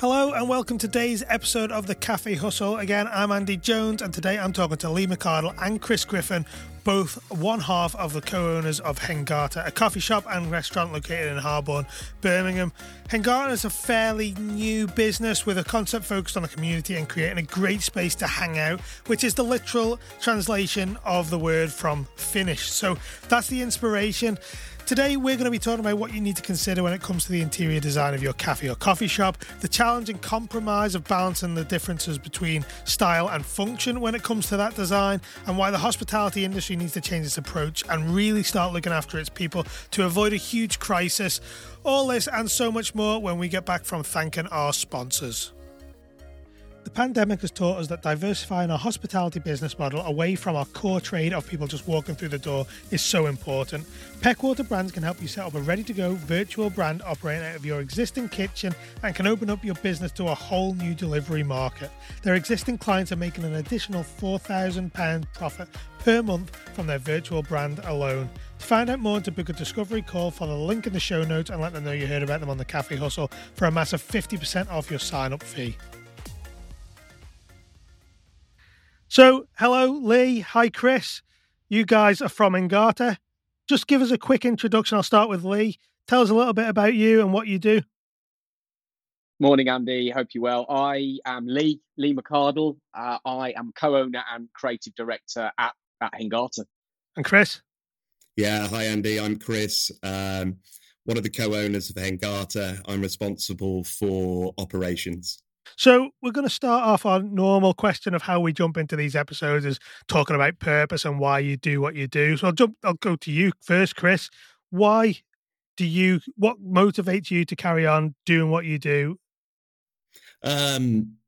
Hello and welcome to today's episode of the Cafe Hustle. Again, I'm Andy Jones, and today I'm talking to Lee McArdle and Chris Griffin, both one half of the co-owners of Hengata, a coffee shop and restaurant located in Harborne, Birmingham. Hengata is a fairly new business with a concept focused on the community and creating a great space to hang out, which is the literal translation of the word from Finnish. So that's the inspiration. Today, we're going to be talking about what you need to consider when it comes to the interior design of your cafe or coffee shop, the challenge and compromise of balancing the differences between style and function when it comes to that design, and why the hospitality industry needs to change its approach and really start looking after its people to avoid a huge crisis. All this and so much more when we get back from thanking our sponsors. The pandemic has taught us that diversifying our hospitality business model away from our core trade of people just walking through the door is so important. Peckwater Brands can help you set up a ready to go virtual brand operating out of your existing kitchen and can open up your business to a whole new delivery market. Their existing clients are making an additional £4,000 profit per month from their virtual brand alone. To find out more and to book a discovery call, follow the link in the show notes and let them know you heard about them on the Cafe Hustle for a massive 50% off your sign up fee. So, hello, Lee. Hi, Chris. You guys are from Hengata. Just give us a quick introduction. I'll start with Lee. Tell us a little bit about you and what you do. Morning, Andy. Hope you're well. I am Lee, Lee McArdle. Uh, I am co-owner and creative director at, at Hengata. And Chris? Yeah, hi, Andy. I'm Chris. Um, one of the co-owners of Hengata. I'm responsible for operations. So we're going to start off our normal question of how we jump into these episodes is talking about purpose and why you do what you do. So I'll jump. I'll go to you first, Chris. Why do you? What motivates you to carry on doing what you do? Um,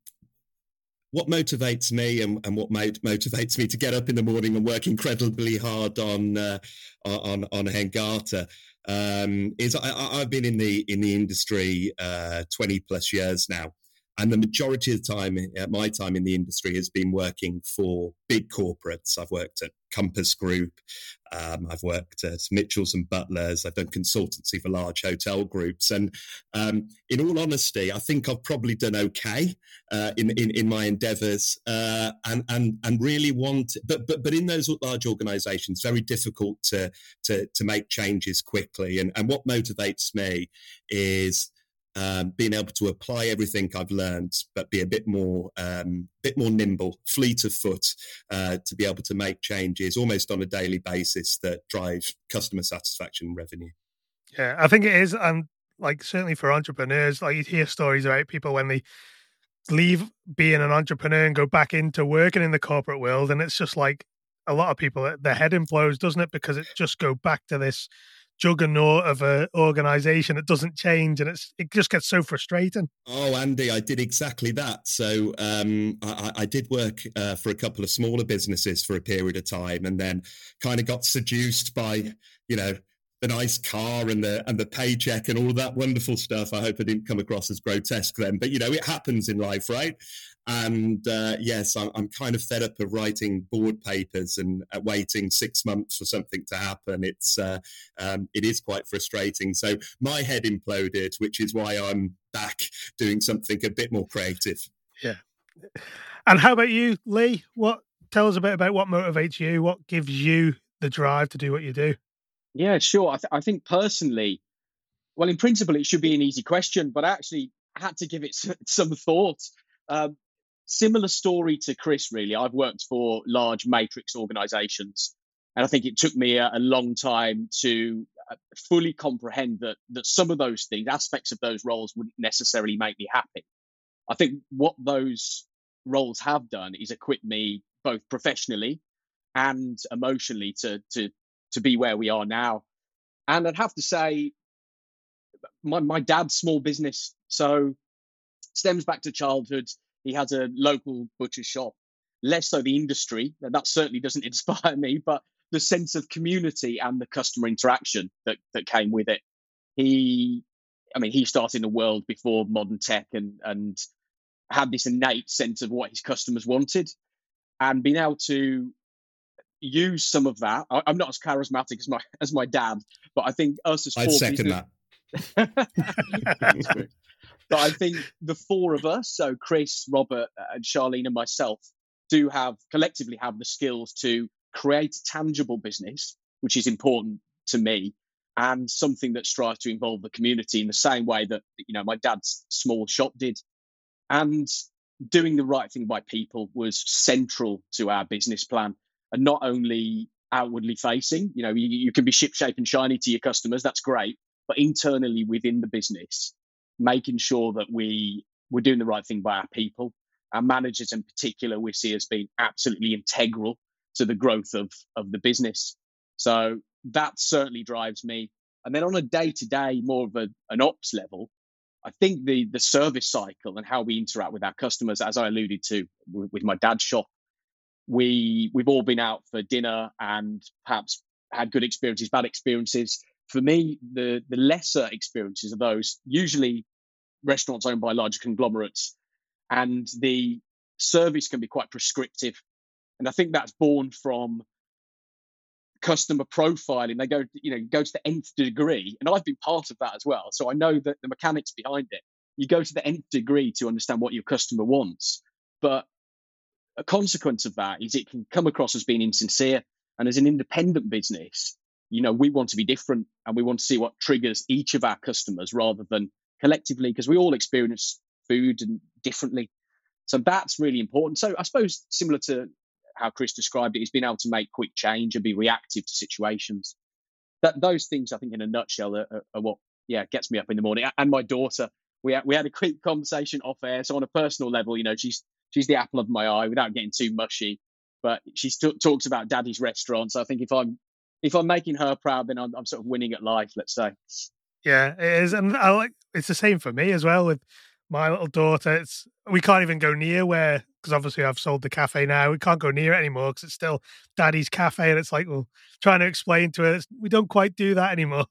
what motivates me and, and what motivates me to get up in the morning and work incredibly hard on uh, on on Hengata um, is I, have been in the in the industry uh, twenty plus years now, and the majority of the time, uh, my time in the industry has been working for big corporates. I've worked at Compass Group, um, I've worked at Mitchells and Butlers, I've done consultancy for large hotel groups. And um, in all honesty, I think I've probably done okay uh, in, in, in my endeavors uh, and, and, and really want, but, but, but in those large organizations, very difficult to, to, to make changes quickly. And, and what motivates me is um, being able to apply everything I've learned, but be a bit more, um, bit more nimble, fleet of foot, uh, to be able to make changes almost on a daily basis that drive customer satisfaction and revenue. Yeah, I think it is, and like certainly for entrepreneurs, like you hear stories about people when they leave being an entrepreneur and go back into working in the corporate world, and it's just like a lot of people, their head implodes, doesn't it? Because it just go back to this juggernaut of an organization that doesn't change and it's it just gets so frustrating oh andy i did exactly that so um, I, I, did work uh, for a couple of smaller businesses for a period of time and then kind of got seduced by you know the nice car and the and the paycheck and all that wonderful stuff. I hope I didn't come across as grotesque then, but you know it happens in life, right? And uh, yes, I'm, I'm, kind of fed up of writing board papers and uh, waiting six months for something to happen. It's uh, um, it is quite frustrating. So my head imploded, which is why I'm back doing something a bit more creative. Yeah. And how about you, Lee? What tell us a bit about what motivates you? What gives you the drive to do what you do? Yeah, sure. I, th- I think personally, well, in principle, it should be an easy question, but I actually had to give it some thought. Um, similar story to Chris, really. I've worked for large matrix organizations, and I think it took me a, a long time to uh, fully comprehend that that some of those things, aspects of those roles, wouldn't necessarily make me happy. I think what those roles have done is equip me both professionally and emotionally to to to be where we are now. And I'd have to say, my, my dad's small business, so stems back to childhood. He had a local butcher shop, less so the industry. That certainly doesn't inspire me, but the sense of community and the customer interaction that, that came with it. He, I mean, he started in a world before modern tech and, and had this innate sense of what his customers wanted and being able to use some of that. I, am not as charismatic as my as my dad, but I think us as I'd second that. but I think the four of us, so Chris, Robert, uh, and Charlene, and myself, do have collectively have the skills to create a tangible business, which is important to me, and something that strives to involve the community in the same way that you know my dad's small shop did. And doing the right thing by people was central to our business plan, and not only outwardly facing. You know, you, you can be ship shape and shiny to your customers, that's great, but internally within the business, making sure that we we're doing the right thing by our people. Our managers in particular, we see as being absolutely integral to the growth of of the business. So that certainly drives me. And then on a day to day, more of a, an ops level, I think the the service cycle and how we interact with our customers, as I alluded to with, with my dad's shop, we we've all been out for dinner and perhaps had good experiences, bad experiences. For me, the the lesser experiences are those usually restaurants owned by larger conglomerates, and the service can be quite prescriptive. And I think that's born from customer profiling. They go, you know, go to the nth degree, and I've been part of that as well. So I know that the mechanics behind it. You go to the nth degree to understand what your customer wants, but a consequence of that is it can come across as being insincere. And as an independent business, you know, we want to be different and we want to see what triggers each of our customers rather than collectively, because we all experience food and differently. So that's really important. So I suppose similar to how Chris described it, he's been able to make quick change and be reactive to situations. That those things, I think, in a nutshell, are, are, what yeah gets me up in the morning. And my daughter, we had, we had a quick conversation off air. So on a personal level, you know, she's she's the apple of my eye without getting too mushy. But she still talks about daddy's restaurants. I think if I'm if I'm making her proud, then I'm, I'm sort of winning at life. Let's say. Yeah, it is, and I like it's the same for me as well with my little daughter. It's we can't even go near where because obviously I've sold the cafe now. We can't go near it anymore because it's still daddy's cafe, and it's like well, trying to explain to her we don't quite do that anymore.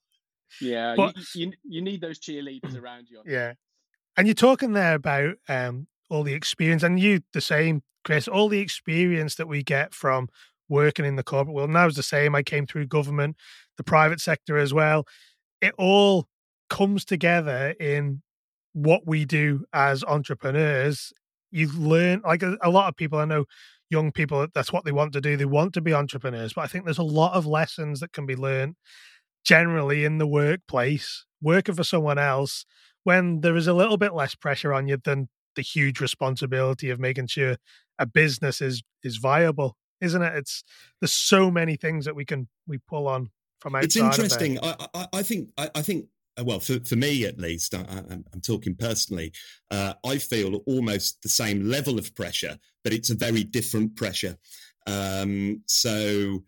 Yeah, but, you, you, you need those cheerleaders around you. Yeah, and you're talking there about um, all the experience, and you the same, Chris. All the experience that we get from working in the corporate world. Now it's the same. I came through government, the private sector as well. It all comes together in what we do as entrepreneurs. You learn, like a, a lot of people I know, young people, that's what they want to do. They want to be entrepreneurs. But I think there's a lot of lessons that can be learned generally in the workplace, working for someone else when there is a little bit less pressure on you than the huge responsibility of making sure a business is is viable, isn't it? It's there's so many things that we can we pull on from outside. It's interesting. I, I, I think I, I think uh, well, for, for me at least, I, am talking personally, uh, I feel almost the same level of pressure, but it's a very different pressure. Um, so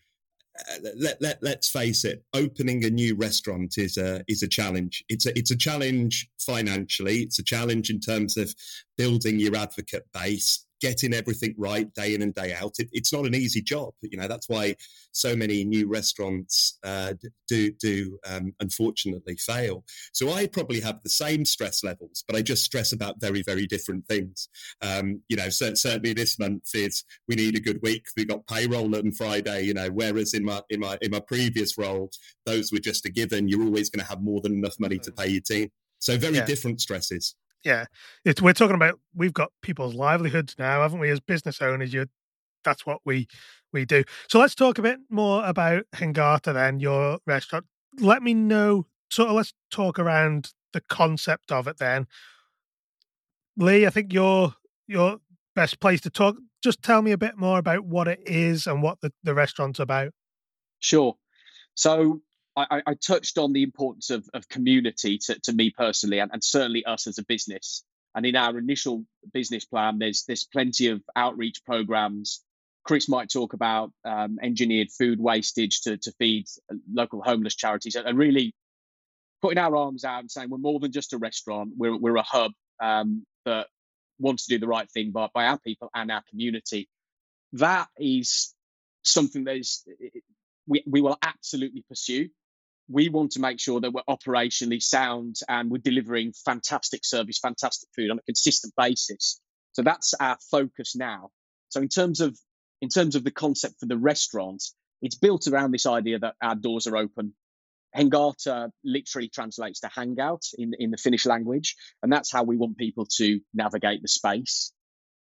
uh, let, let, let's face it, opening a new restaurant is a, is a challenge. It's a, it's a challenge financially. It's a challenge in terms of building your advocate base, getting everything right day in and day out. It, it's not an easy job. You know, that's why so many new restaurants uh, do, do um, unfortunately fail. So I probably have the same stress levels, but I just stress about very, very different things. Um, you know, so, certainly this month is we need a good week. We got payroll on Friday, you know, whereas in my, in my, in my previous role, those were just a given. You're always going to have more than enough money to pay your team. So very yeah. different stresses yeah, we're talking about we've got people's livelihoods now, haven't we? As business owners, you that's what we we do. So let's talk a bit more about Hengata then, your restaurant. Let me know. So let's talk around the concept of it then. Lee, I think you're your best place to talk. Just tell me a bit more about what it is and what the, the restaurant's about. Sure. So I, I, touched on the importance of, of community to, to me personally, and, and, certainly us as a business. And in our initial business plan, there's there's plenty of outreach programs. Chris might talk about um, engineered food wastage to, to feed local homeless charities, and really putting our arms out and saying we're more than just a restaurant. We're we're a hub um, that wants to do the right thing by, by our people and our community. That is something that is we, we will absolutely pursue we want to make sure that we're operationally sound and we're delivering fantastic service, fantastic food on a consistent basis. So that's our focus now. So in terms of in terms of the concept for the restaurant, it's built around this idea that our doors are open Hengata literally translates to hangout in, in the Finnish language, and that's how we want people to navigate the space.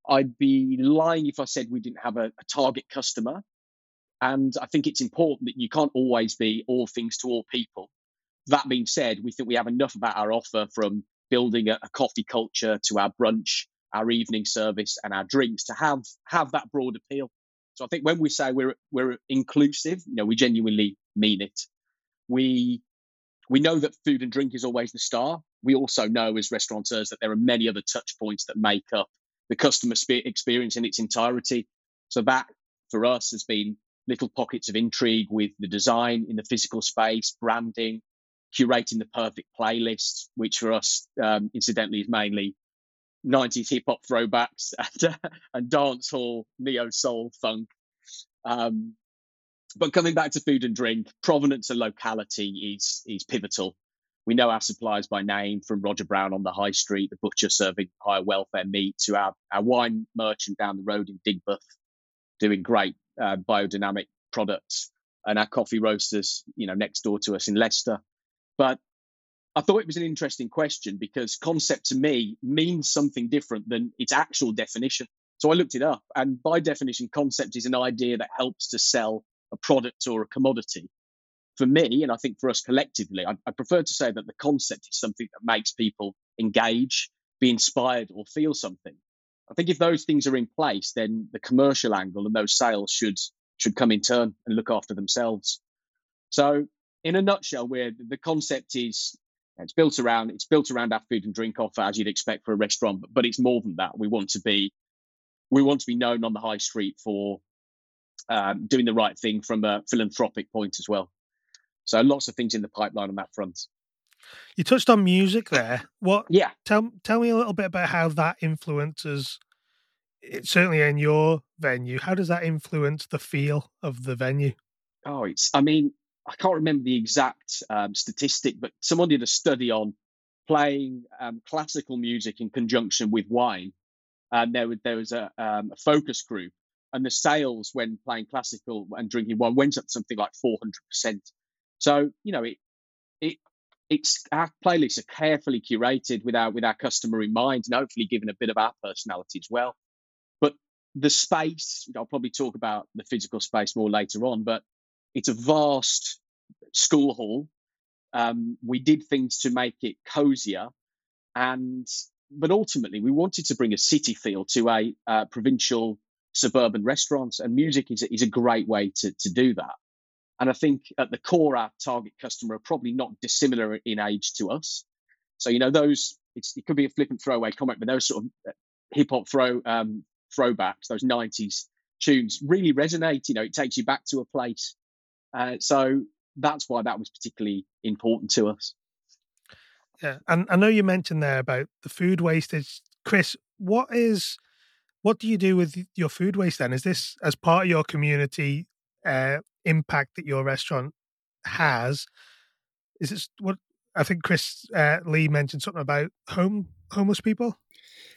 I'd be lying if I said we didn't have a, a target customer. And I think it's important that you can't always be all things to all people. That being said, we think we have enough about our offer from building a, a coffee culture to our brunch, our evening service, and our drinks to have have that broad appeal. So I think when we say we're we're inclusive, you know, we genuinely mean it. We we know that food and drink is always the star. We also know as restaurateurs that there are many other touch points that make up the customer experience in its entirety. So that for us has been little pockets of intrigue with the design in the physical space, branding, curating the perfect playlist, which for us, um, incidentally, is mainly 90s hip hop throwbacks and, uh, and dance hall, neo soul, funk. Um, but coming back to food and drink, provenance and locality is is pivotal. We know our suppliers by name from Roger Brown on the high street, the butcher serving higher welfare meat, to our, our wine merchant down the road in Digbeth doing great uh, biodynamic products, and our coffee roasters, you know, next door to us in Leicester. But I thought it was an interesting question because concept to me means something different than its actual definition. So I looked it up, and by definition, concept is an idea that helps to sell a product or a commodity. For me, and I think for us collectively, I, I prefer to say that the concept is something that makes people engage, be inspired, or feel something. I think if those things are in place, then the commercial angle and those sales should should come in turn and look after themselves. So, in a nutshell, where the concept is it's built around it's built around our food and drink offer as you'd expect for a restaurant, but, but it's more than that. We want to be we want to be known on the high street for um, doing the right thing from a philanthropic point as well. So lots of things in the pipeline on that front. You touched on music there. What? Yeah. Tell tell me a little bit about how that influences. It, certainly in your venue, how does that influence the feel of the venue? Oh, it's. I mean, I can't remember the exact um, statistic, but someone did a study on playing um, classical music in conjunction with wine. And there was there was a, um, a focus group, and the sales when playing classical and drinking wine went up something like 400%. So, you know, it, it, it's our playlists are carefully curated with our, with our customer in mind and hopefully given a bit of our personality as well. But the space, I'll probably talk about the physical space more later on, but it's a vast school hall. Um, we did things to make it cozier and but ultimately we wanted to bring a city feel to a uh, provincial suburban restaurants, and music is, is a great way to, to do that. And I think at the core, our target customer are probably not dissimilar in age to us. So, you know, those, it could be a flippant throwaway comment, but those sort of uh, hip hop throw um, throwbacks, those 90s tunes really resonate. You know, it takes you back to a place. Uh, so that's why that was particularly important to us. Yeah. And I know you mentioned there about the food wastage. Chris, what is what do you do with your food waste then? Is this as part of your community uh, impact that your restaurant has? Is this what I think Chris uh, Lee mentioned something about home homeless people?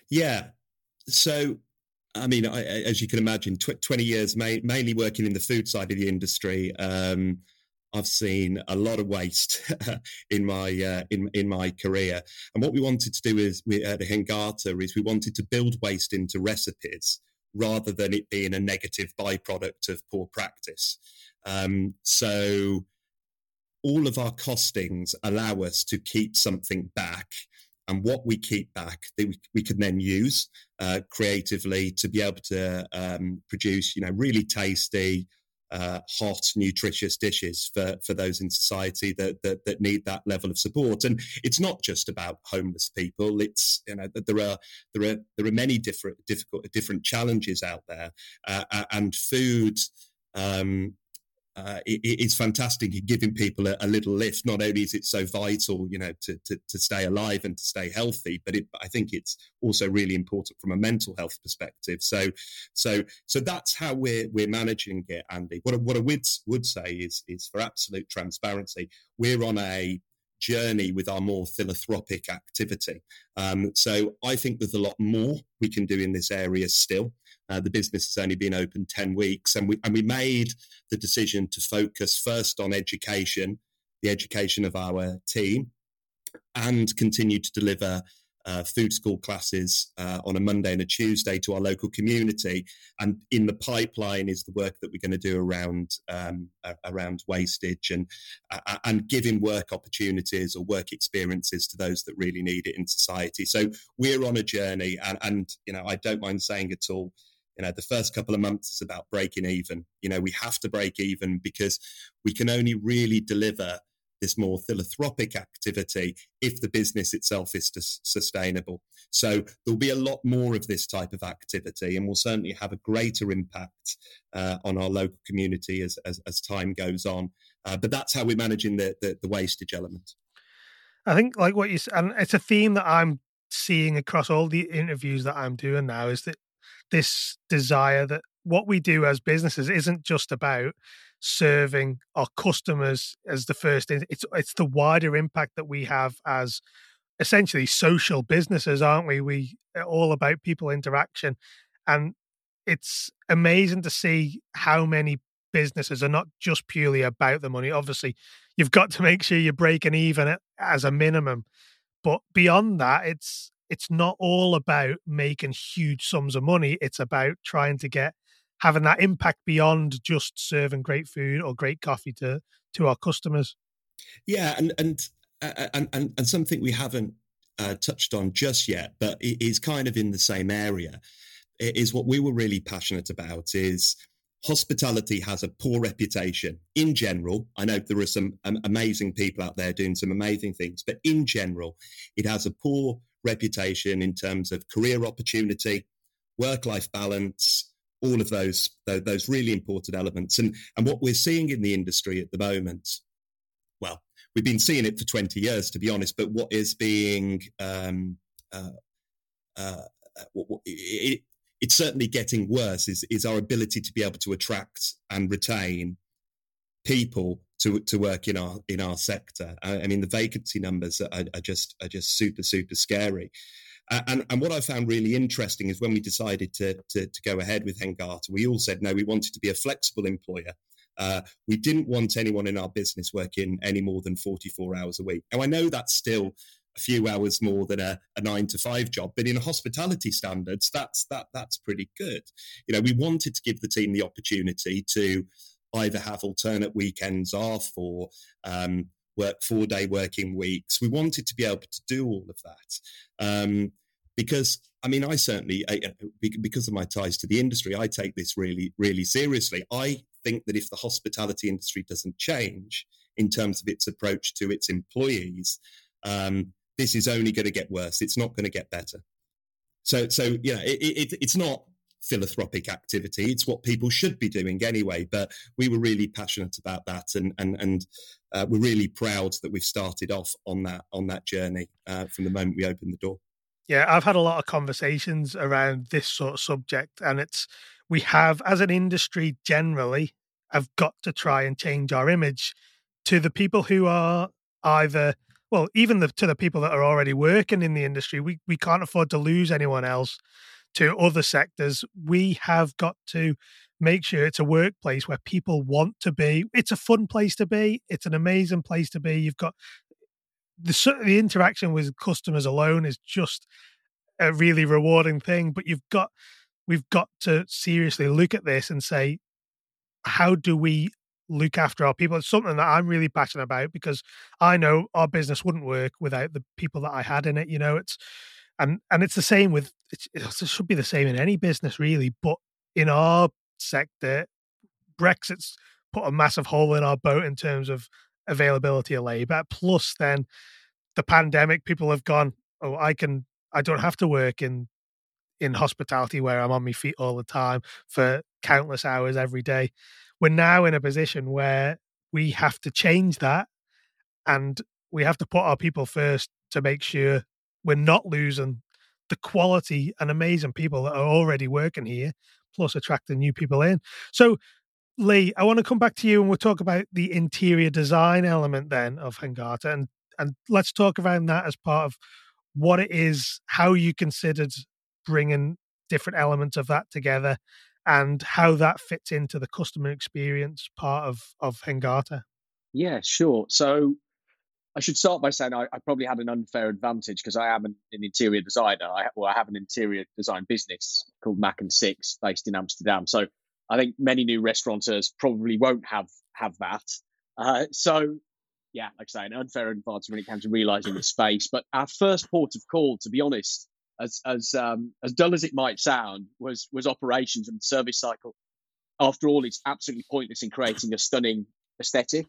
Yeah. So I mean, I, as you can imagine, tw- 20 years ma- mainly working in the food side of the industry. Um, I've seen a lot of waste in my uh, in in my career, and what we wanted to do is we, at the Hengata is we wanted to build waste into recipes rather than it being a negative byproduct of poor practice. Um, so all of our costings allow us to keep something back and what we keep back we, we can then use uh, creatively to be able to um, produce you know really tasty uh, hot, nutritious dishes for, for those in society that, that, that need that level of support. And it's not just about homeless people. It's you know there are there are there are many different difficult different challenges out there, uh, and food um, uh, it, it's fantastic in giving people a, a, little lift. Not only is it so vital, you know, to, to, to stay alive and to stay healthy, but it, I think it's also really important from a mental health perspective. So, so, so that's how we're we're managing it, Andy. What what I would would say is is for absolute transparency, we're on a journey with our more philanthropic activity. Um, so I think there's a lot more we can do in this area still. Uh, the business has only been open 10 weeks, and we, and we made the decision to focus first on education the education of our team, and continue to deliver uh, food school classes uh, on a Monday and a Tuesday to our local community. And in the pipeline is the work that we're going to do around um, uh, around wastage and and giving work opportunities or work experiences to those that really need it in society. So we're on a journey, and and you know I don't mind saying at all. You know, the first couple of months is about breaking even. You know, we have to break even because we can only really deliver this more philanthropic activity if the business itself is sustainable. So there'll be a lot more of this type of activity, and will certainly have a greater impact uh, on our local community as, as, as time goes on. Uh, but that's how we're managing the, the, the wastage element. I think, like what you said, and it's a theme that I'm seeing across all the interviews that I'm doing now is that this desire that what we do as businesses isn't just about serving our customers as the first it's it's the wider impact that we have as essentially social businesses aren't we? We are all about people interaction. And it's amazing to see how many businesses are not just purely about the money. Obviously you've got to make sure you're breaking even as a minimum. But beyond that it's it's not all about making huge sums of money. It's about trying to get having that impact beyond just serving great food or great coffee to to our customers. Yeah, and and uh, and and, and something we haven't uh, touched on just yet, but it is kind of in the same area. It is what we were really passionate about is hospitality has a poor reputation in general. I know there are some um, amazing people out there doing some amazing things, but in general, it has a poor reputation in terms of career opportunity, work life balance, all of those those really important elements. And and what we're seeing in the industry at the moment, well, we've been seeing it for 20 years, to be honest. But what is being um, uh, uh, it, it's certainly getting worse is is our ability to be able to attract and retain people to to work in our in our sector. I, I mean, the vacancy numbers are, are, just are just super super scary. And, and what I found really interesting is when we decided to, to, to go ahead with Hengata, we all said no, we wanted to be a flexible employer. Uh, we didn't want anyone in our business working any more than 44 hours a week. Now, I know that's still a few hours more than a, a, nine to five job, but in hospitality standards, that's that that's pretty good. You know, we wanted to give the team the opportunity to either have alternate weekends off or um, work four day working weeks. We wanted to be able to do all of that. Um, because I mean, I certainly, because of my ties to the industry, I take this really, really seriously. I think that if the hospitality industry doesn't change in terms of its approach to its employees, um, this is only going to get worse. It's not going to get better. So, so you know, it, it, it's not philanthropic activity. It's what people should be doing anyway. But we were really passionate about that, and and and uh, we're really proud that we've started off on that on that journey uh, from the moment we opened the door. Yeah, I've had a lot of conversations around this sort of subject, and it's we have as an industry generally have got to try and change our image to the people who are either well even the, to the people that are already working in the industry we, we can't afford to lose anyone else to other sectors, we have got to make sure it's a workplace where people want to be. It's a fun place to be. It's an amazing place to be. You've got the the interaction with customers alone is just a really rewarding thing. But you've got we've got to seriously look at this and say, how do we look after our people? It's something that I'm really passionate about because I know our business wouldn't work without the people that I had in it. You know, it's and and it's the same with it should be the same in any business really but in our sector brexit's put a massive hole in our boat in terms of availability of labor plus then the pandemic people have gone oh i can i don't have to work in in hospitality where i'm on my feet all the time for countless hours every day we're now in a position where we have to change that and we have to put our people first to make sure we're not losing the quality and amazing people that are already working here, plus attracting new people in. So, Lee, I want to come back to you and we'll talk about the interior design element then of Hengata, and and let's talk around that as part of what it is, how you considered bringing different elements of that together, and how that fits into the customer experience part of of Hengata. Yeah, sure. So I should start by saying I, I probably had an unfair advantage because I am an, an, interior designer. I, well, I have an interior design business called Mac and Six based in Amsterdam. So I think many new restaurateurs probably won't have have that. Uh, so yeah, like I say, an unfair advantage when it comes to realizing the space. But our first port of call, to be honest, as as um, as dull as it might sound, was was operations and service cycle. After all, it's absolutely pointless in creating a stunning aesthetic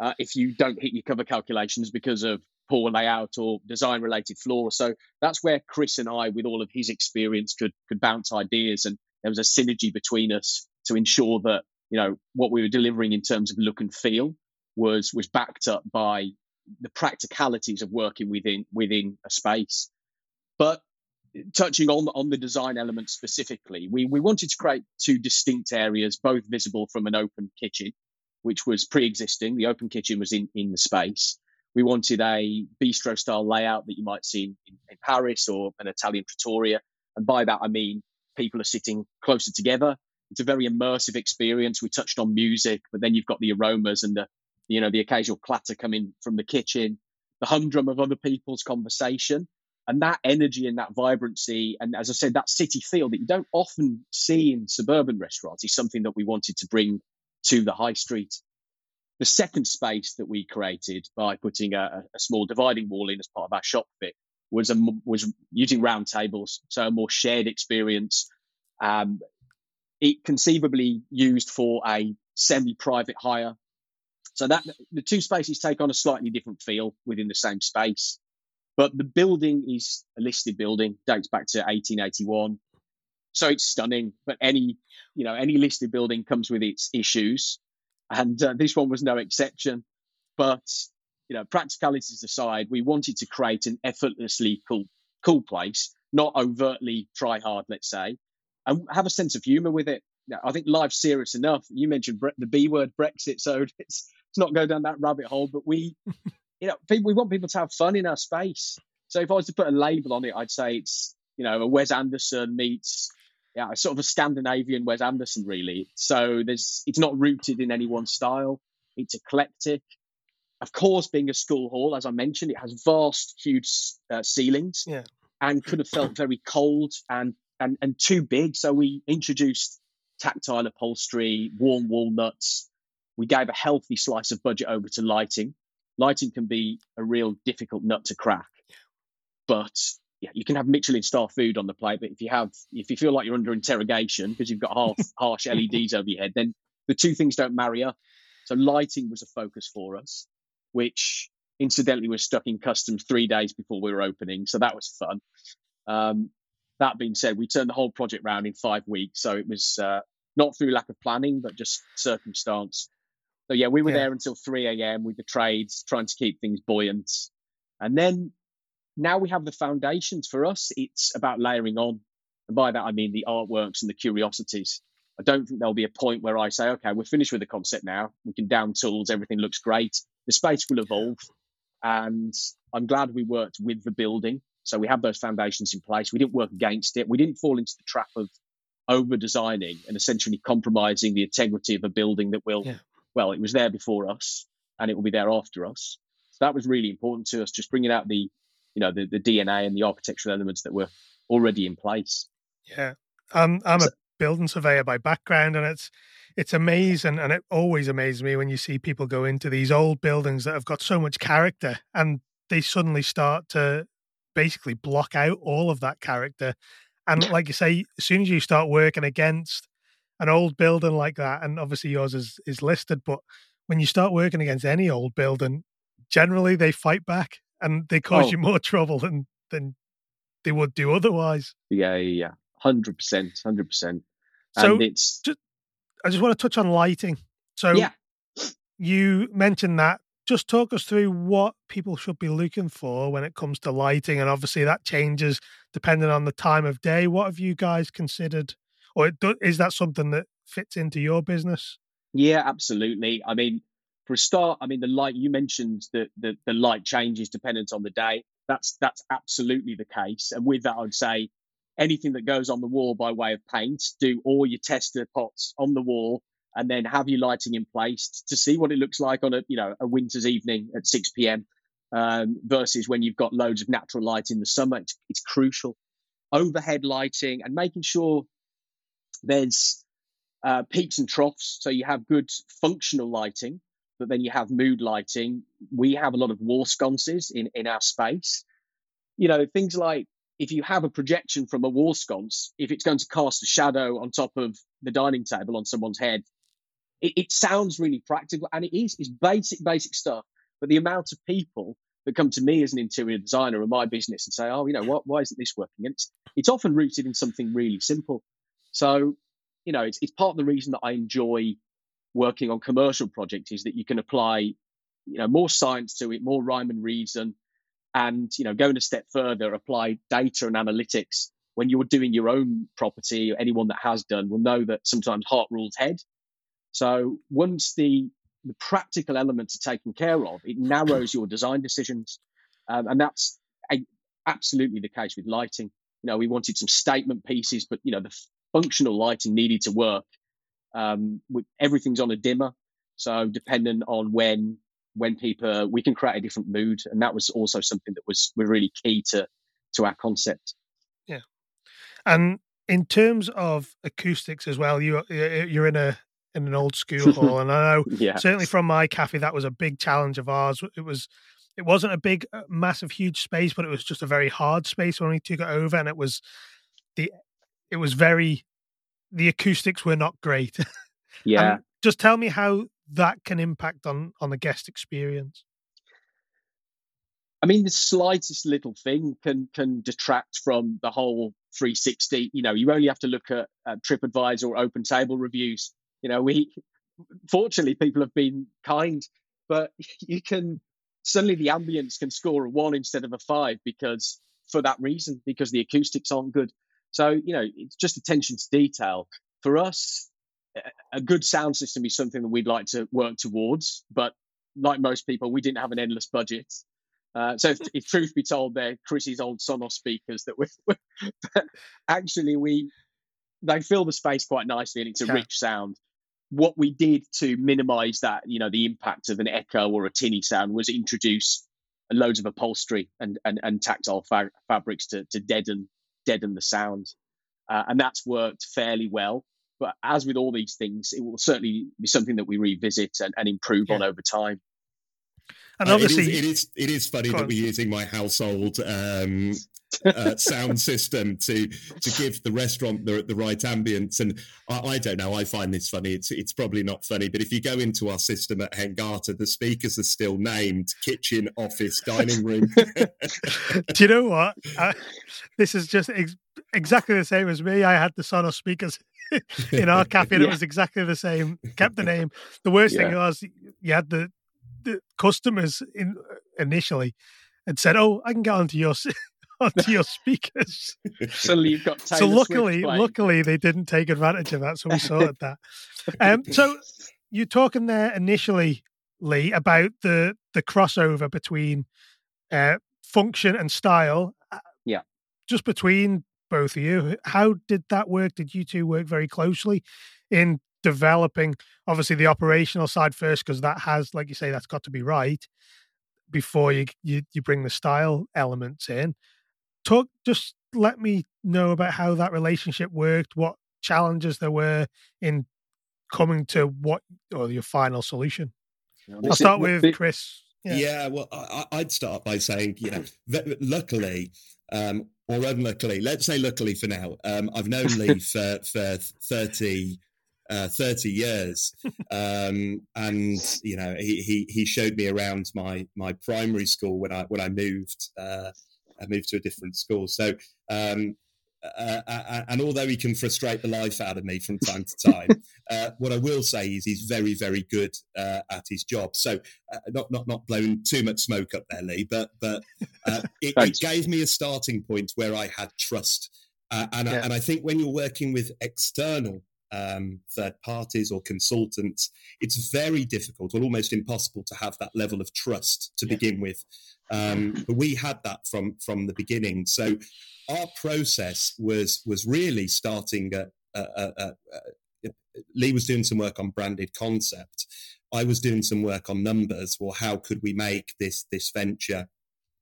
uh, if you don't hit your cover calculations because of poor layout or design related flaws. So that's where Chris and I, with all of his experience, could could bounce ideas, and there was a synergy between us to ensure that you know what we were delivering in terms of look and feel was was backed up by the practicalities of working within within a space. But touching on on the design element specifically, we we wanted to create two distinct areas, both visible from an open kitchen, which was pre-existing. The open kitchen was in in the space. We wanted a bistro style layout that you might see in, in Paris or an Italian trattoria, and by that I mean people are sitting closer together. It's a very immersive experience. We touched on music, but then you've got the aromas and the you know, the occasional clatter coming from the kitchen, the humdrum of other people's conversation. And that energy and that vibrancy, and as I said, that city feel that you don't often see in suburban restaurants is something that we wanted to bring to the high street. The second space that we created by putting a, a small dividing wall in as part of our shop fit was a, was using round tables, so a more shared experience. Um, it conceivably used for a semi-private hire so that the two spaces take on a slightly different feel within the same space. But the building is a listed building, dates back to 1881. So it's stunning. But any, you know, any listed building comes with its issues, and uh, this one was no exception. But you know, practicalities aside, we wanted to create an effortlessly cool, cool place, not overtly try hard, let's say, and have a sense of humour with it. I think life's serious enough. You mentioned the B word Brexit, so it's let's not go down that rabbit hole. But we, you know, people, we want people to have fun in our space. So if I was to put a label on it, I'd say it's you know a Wes Anderson meets yeah, sort of a Scandinavian Wes Anderson, really. So there's it's not rooted in any one style. It's eclectic. Of course, being a school hall, as I mentioned, it has vast, huge uh, ceilings, yeah. and could have felt very cold and and and too big. So we introduced tactile upholstery, warm walnuts, we gave a healthy slice of budget over to lighting. Lighting can be a real difficult nut to crack, but yeah, you can have Michelin star food on the plate. But if you have, if you feel like you're under interrogation because you've got half harsh LEDs over your head, then the two things don't marry up. So lighting was a focus for us, which incidentally was stuck in customs three days before we were opening. So that was fun. Um, that being said, we turned the whole project around in five weeks. So it was uh, not through lack of planning, but just circumstance. So yeah, we were yeah. there until 3 a.m. with the trades, trying to keep things buoyant. And then now we have the foundations for us. It's about layering on. And by that, I mean the artworks and the curiosities. I don't think there'll be a point where I say, okay, we're finished with the concept now. We can down tools. Everything looks great. The space will evolve. And I'm glad we worked with the building. So we have those foundations in place. We didn't work against it. We didn't fall into the trap of over designing and essentially compromising the integrity of a building that will yeah well, it was there before us and it will be there after us. So that was really important to us, just bringing out the, you know, the, the DNA and the architectural elements that were already in place. Yeah. I'm I'm so, a building surveyor by background and it's, it's amazing and it always amazes me when you see people go into these old buildings that have got so much character and they suddenly start to basically block out all of that character and like you say as soon as you start working against an old building like that, and obviously yours is is listed, but when you start working against any old building, generally they fight back and they cause oh. you more trouble than than they would do otherwise. Yeah, yeah, hundred percent, hundred percent. So it's. Just, I just want to touch on lighting. So yeah. you mentioned that. Just talk us through what people should be looking for when it comes to lighting, and obviously that changes depending on the time of day. What have you guys considered or is that something that fits into your business? Yeah, absolutely. I mean, for a start, I mean the light you mentioned that the, the light changes dependent on the day. That's that's absolutely the case. And with that, I'd say anything that goes on the wall by way of paint, do all your tester pots on the wall and then have your lighting in place to see what it looks like on a you know a winter's evening at 6 p.m. Um, versus when you've got loads of natural light in the summer. It's, it's crucial. Overhead lighting and making sure there's uh, peaks and troughs, so you have good functional lighting, but then you have mood lighting. We have a lot of wall sconces in in our space. You know things like if you have a projection from a wall sconce, if it's going to cast a shadow on top of the dining table on someone's head, it, it sounds really practical, and it is. It's basic, basic stuff. But the amount of people that come to me as an interior designer in my business and say, "Oh, you know, what, why isn't this working?" And it's it's often rooted in something really simple. So, you know, it's it's part of the reason that I enjoy working on commercial projects is that you can apply, you know, more science to it, more rhyme and reason, and you know, going a step further, apply data and analytics when you're doing your own property. Anyone that has done will know that sometimes heart rules head. So once the the practical elements are taken care of, it narrows your design decisions, um, and that's a, absolutely the case with lighting. You know, we wanted some statement pieces, but you know, the functional lighting needed to work. Um, with, everything's on a dimmer, so depending on when when people we can create a different mood, and that was also something that was really key to to our concept. Yeah, and in terms of acoustics as well, you you're in a in an old school hall, and I know yeah. certainly from my cafe that was a big challenge of ours. It was it wasn't a big, uh, massive, huge space, but it was just a very hard space when we took it over, and it was the it was very the acoustics were not great. Yeah. just tell me how that can impact on on the guest experience. I mean, the slightest little thing can can detract from the whole 360. You know, you only have to look at uh, TripAdvisor or Open Table reviews. You know, we fortunately people have been kind, but you can suddenly the ambience can score a one instead of a five because for that reason because the acoustics aren't good. So, you know, it's just attention to detail. For us, a good sound system is something that we'd like to work towards. But like most people, we didn't have an endless budget. Uh, so, if, if, truth be told, they're Chrissy's old Sonos speakers that we actually we they fill the space quite nicely, and it's a yeah. rich sound. What we did to minimise that, you know, the impact of an echo or a tinny sound was introduce loads of upholstery and and, and tactile fa- fabrics to to deaden deaden the sound. Uh, and that's worked fairly well. But as with all these things, it will certainly be something that we revisit and, and improve yeah. on over time. And obviously, uh, it, is, it is it is funny that we're using my household um, uh, sound system to to give the restaurant the, the right ambience. And I, I, don't know. I find this funny. It's it's probably not funny, but if you go into our system at Hengata, the speakers are still named kitchen, office, dining room. Do you know what? Uh, this is just ex- exactly the same as me. I had the Sonos speakers in our cafe, yeah. it was exactly the same. Kept the name. The worst yeah. thing was you had the the customers in initially and said, "Oh, I can get onto your onto your speakers." Suddenly, you've got Taylor so luckily, luckily they didn't take advantage of that, so we sorted that. Um, so you're talking there initially, Lee, about the the crossover between uh, function and style. Uh, yeah, just between both of you. How did that work? Did you two work very closely in developing obviously the operational side first? Because that has like you say that's got to be right before you, you you bring the style elements in. Talk just let me know about how that relationship worked what challenges there were in coming to what or your final solution. I'll start with chris. Yeah, yeah well I, would start by saying you know luckily um, or unluckily let's say luckily for now um, i've known lee for, for 30 uh, 30 years. Um, and, you know, he, he, he, showed me around my, my primary school when I, when I moved, uh, I moved to a different school. So, um, uh, uh, uh and although he can frustrate the life out of me from time to time, uh, what I will say is he's very, very good uh, at his job. So, uh, not not not blowing too much smoke up there, Lee, but but it, it, gave me a starting point where I had trust, and yeah. I, and I think when you're working with external um, third parties or consultants, it's very difficult or almost impossible to have that level of trust to yeah. begin with. Um, but we had that from from the beginning. So our process was was really starting at, Lee was doing some work on branded concept. I was doing some work on numbers. Well, how could we make this this venture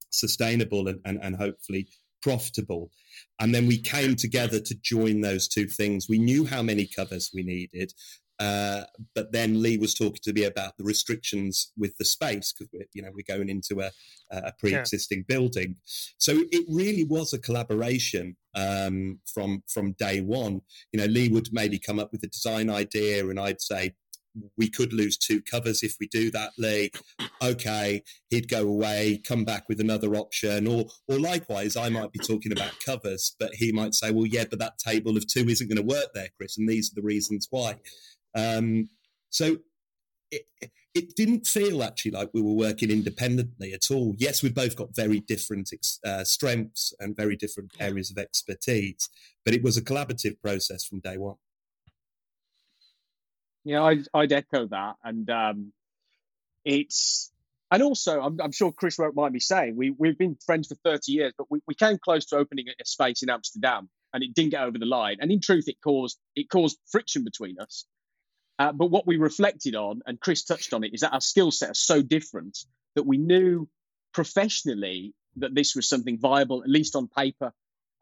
sustainable and, and, and hopefully profitable? And then we came together to join those two things. We knew how many covers we needed. Uh, but then Lee was talking to me about the restrictions with the space because we're, you know, we're going into a, a pre-existing yeah. building. So it really was a collaboration um, from from day one. You know, Lee would maybe come up with a design idea, and I'd say, we could lose two covers if we do that, Lee. Okay, he'd go away, come back with another option, or or likewise, I might be talking about covers, but he might say, well, yeah, but that table of two isn't going to work there, Chris, and these are the reasons why. Um, so it, it didn't feel actually like we were working independently at all. Yes, we've both got very different uh, strengths and very different areas of expertise, but it was a collaborative process from day one. Yeah, I'd, I'd echo that, and um, it's and also I'm, I'm, sure Chris won't mind me saying we we've been friends for 30 years, but we, we came close to opening a space in Amsterdam, and it didn't get over the line. And in truth, it caused it caused friction between us. Uh, but what we reflected on, and Chris touched on it, is that our skill set are so different that we knew professionally that this was something viable, at least on paper.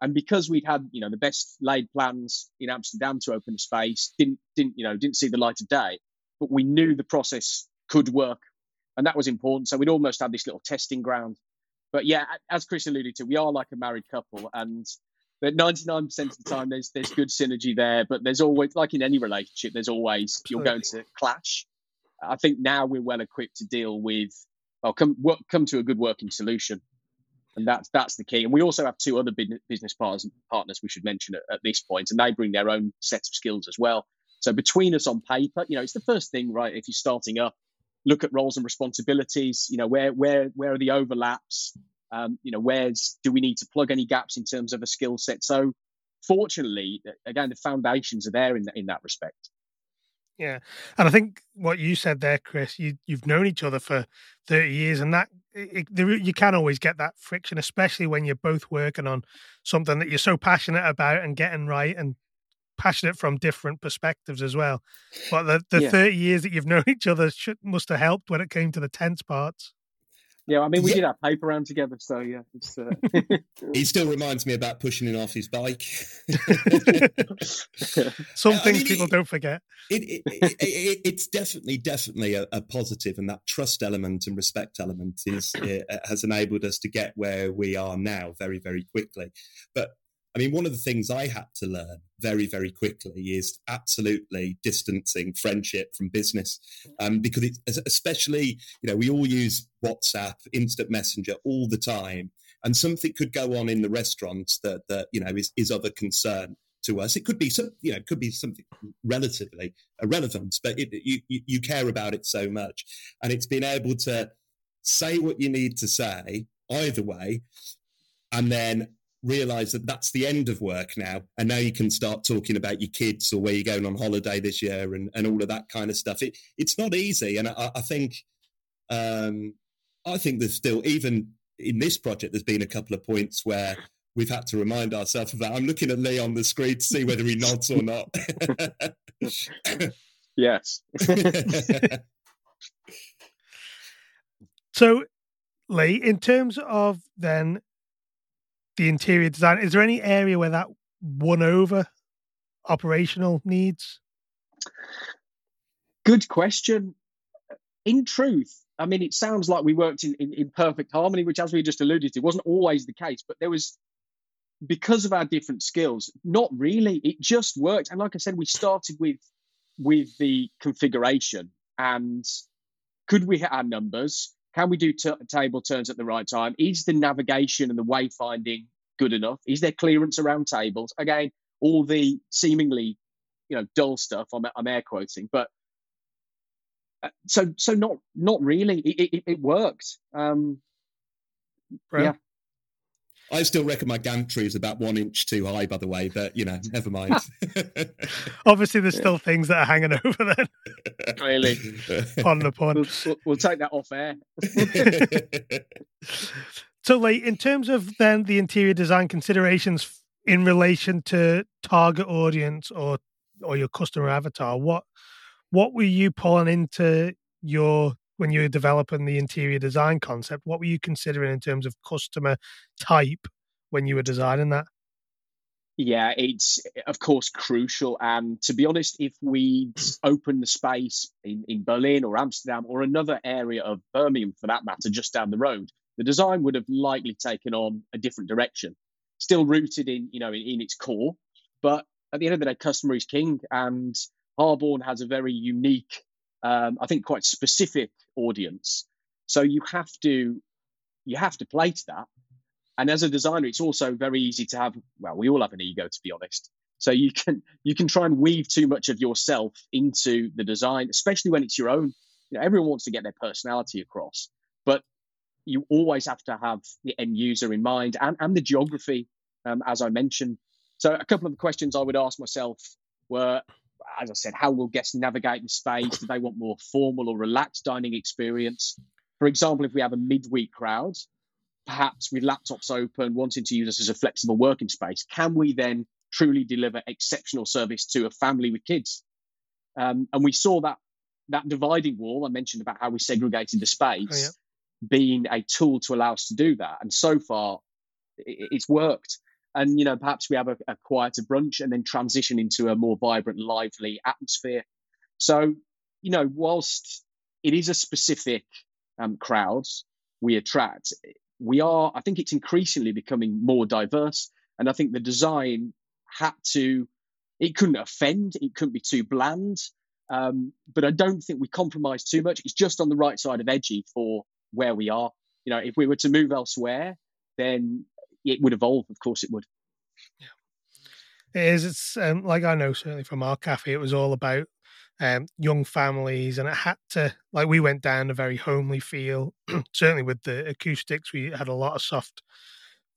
And because we'd had, you know, the best laid plans in Amsterdam to open a space, didn't didn't you know didn't see the light of day, but we knew the process could work, and that was important. So we'd almost had this little testing ground. But yeah, as Chris alluded to, we are like a married couple, and but 99% of the time there's there's good synergy there but there's always like in any relationship there's always you're going to clash. I think now we're well equipped to deal with well come work, come to a good working solution. And that's that's the key. And we also have two other business partners partners we should mention at, at this point and they bring their own set of skills as well. So between us on paper you know it's the first thing right if you're starting up look at roles and responsibilities you know where where where are the overlaps um, you know, where's do we need to plug any gaps in terms of a skill set? So, fortunately, again, the foundations are there in in that respect. Yeah, and I think what you said there, Chris, you you've known each other for thirty years, and that it, it, you can always get that friction, especially when you're both working on something that you're so passionate about and getting right, and passionate from different perspectives as well. But the the yeah. thirty years that you've known each other should, must have helped when it came to the tense parts. Yeah, I mean, we yeah. did our paper round together, so yeah. Uh... he still reminds me about pushing him off his bike. Some things I mean, people it, don't forget. It, it, it's definitely, definitely a, a, positive, and that trust element and respect element is has enabled us to get where we are now very, very quickly. But I mean, one of the things I had to learn very, very quickly is absolutely distancing friendship from business, um, because it's especially, you know, we all use WhatsApp, instant messenger all the time, and something could go on in the restaurants that that you know is is of a concern to us. It could be some, you know, it could be something relatively irrelevant, but it, you you care about it so much, and it's been able to say what you need to say either way, and then realize that that's the end of work now. And now you can start talking about your kids or where you're going on holiday this year and, and all of that kind of stuff. It, it's not easy. And i, I think um, i think there's still even in this project there's been a couple of points where we've had to remind ourselves of that. I'm looking at lee on the screen to see whether he nods or not. Yes. So lee in terms of then the interior design. Is there any area where that won over operational needs? Good question. In truth, I mean, it sounds like we worked in, in, in perfect harmony, which, as we just alluded to, wasn't always the case. But there was, because of our different skills, not really. It just worked. And like I said, we started with with the configuration and could we hit our numbers? Can we do t- table turns at the right time? Is the navigation and the wayfinding good enough? Is there clearance around tables? Again, all the seemingly, you know, dull stuff. I'm, I'm air quoting, but uh, so so not not really. It it, it worked. Um, yeah. I still reckon my gantry is about one inch too high, by the way, but you know, never mind. Obviously, there's still things that are hanging over then. Really? on the pun. We'll, we'll, take that off air. so, like, in terms of then the interior design considerations in relation to target audience or or your customer avatar, what what were you pulling into your when you were developing the interior design concept? What were you considering in terms of customer type when you were designing that? Yeah, it's of course crucial. And to be honest, if we'd opened the space in, in Berlin or Amsterdam or another area of Birmingham for that matter, just down the road, the design would have likely taken on a different direction. Still rooted in, you know, in, in its core. But at the end of the day, customer is king. And Harborne has a very unique, um, I think quite specific audience. So you have to you have to play to that. And as a designer, it's also very easy to have, well, we all have an ego to be honest. So you can you can try and weave too much of yourself into the design, especially when it's your own. You know, everyone wants to get their personality across, but you always have to have the end user in mind and, and the geography, um, as I mentioned. So a couple of the questions I would ask myself were, as I said, how will guests navigate the space? Do they want more formal or relaxed dining experience? For example, if we have a midweek crowd, perhaps with laptops open, wanting to use us as a flexible working space, can we then truly deliver exceptional service to a family with kids? Um, and we saw that that dividing wall I mentioned about how we segregated the space oh, yeah. being a tool to allow us to do that. And so far, it, it's worked. And you know, perhaps we have a, a quieter brunch and then transition into a more vibrant, lively atmosphere. So, you know, whilst it is a specific um, crowds we attract, we are, I think it's increasingly becoming more diverse. And I think the design had to, it couldn't offend, it couldn't be too bland. Um, but I don't think we compromise too much. It's just on the right side of edgy for where we are. You know, if we were to move elsewhere, then it would evolve. Of course, it would. Yeah. It is. It's um, like I know certainly from our cafe, it was all about um, young families, and it had to like we went down a very homely feel. Certainly with the acoustics, we had a lot of soft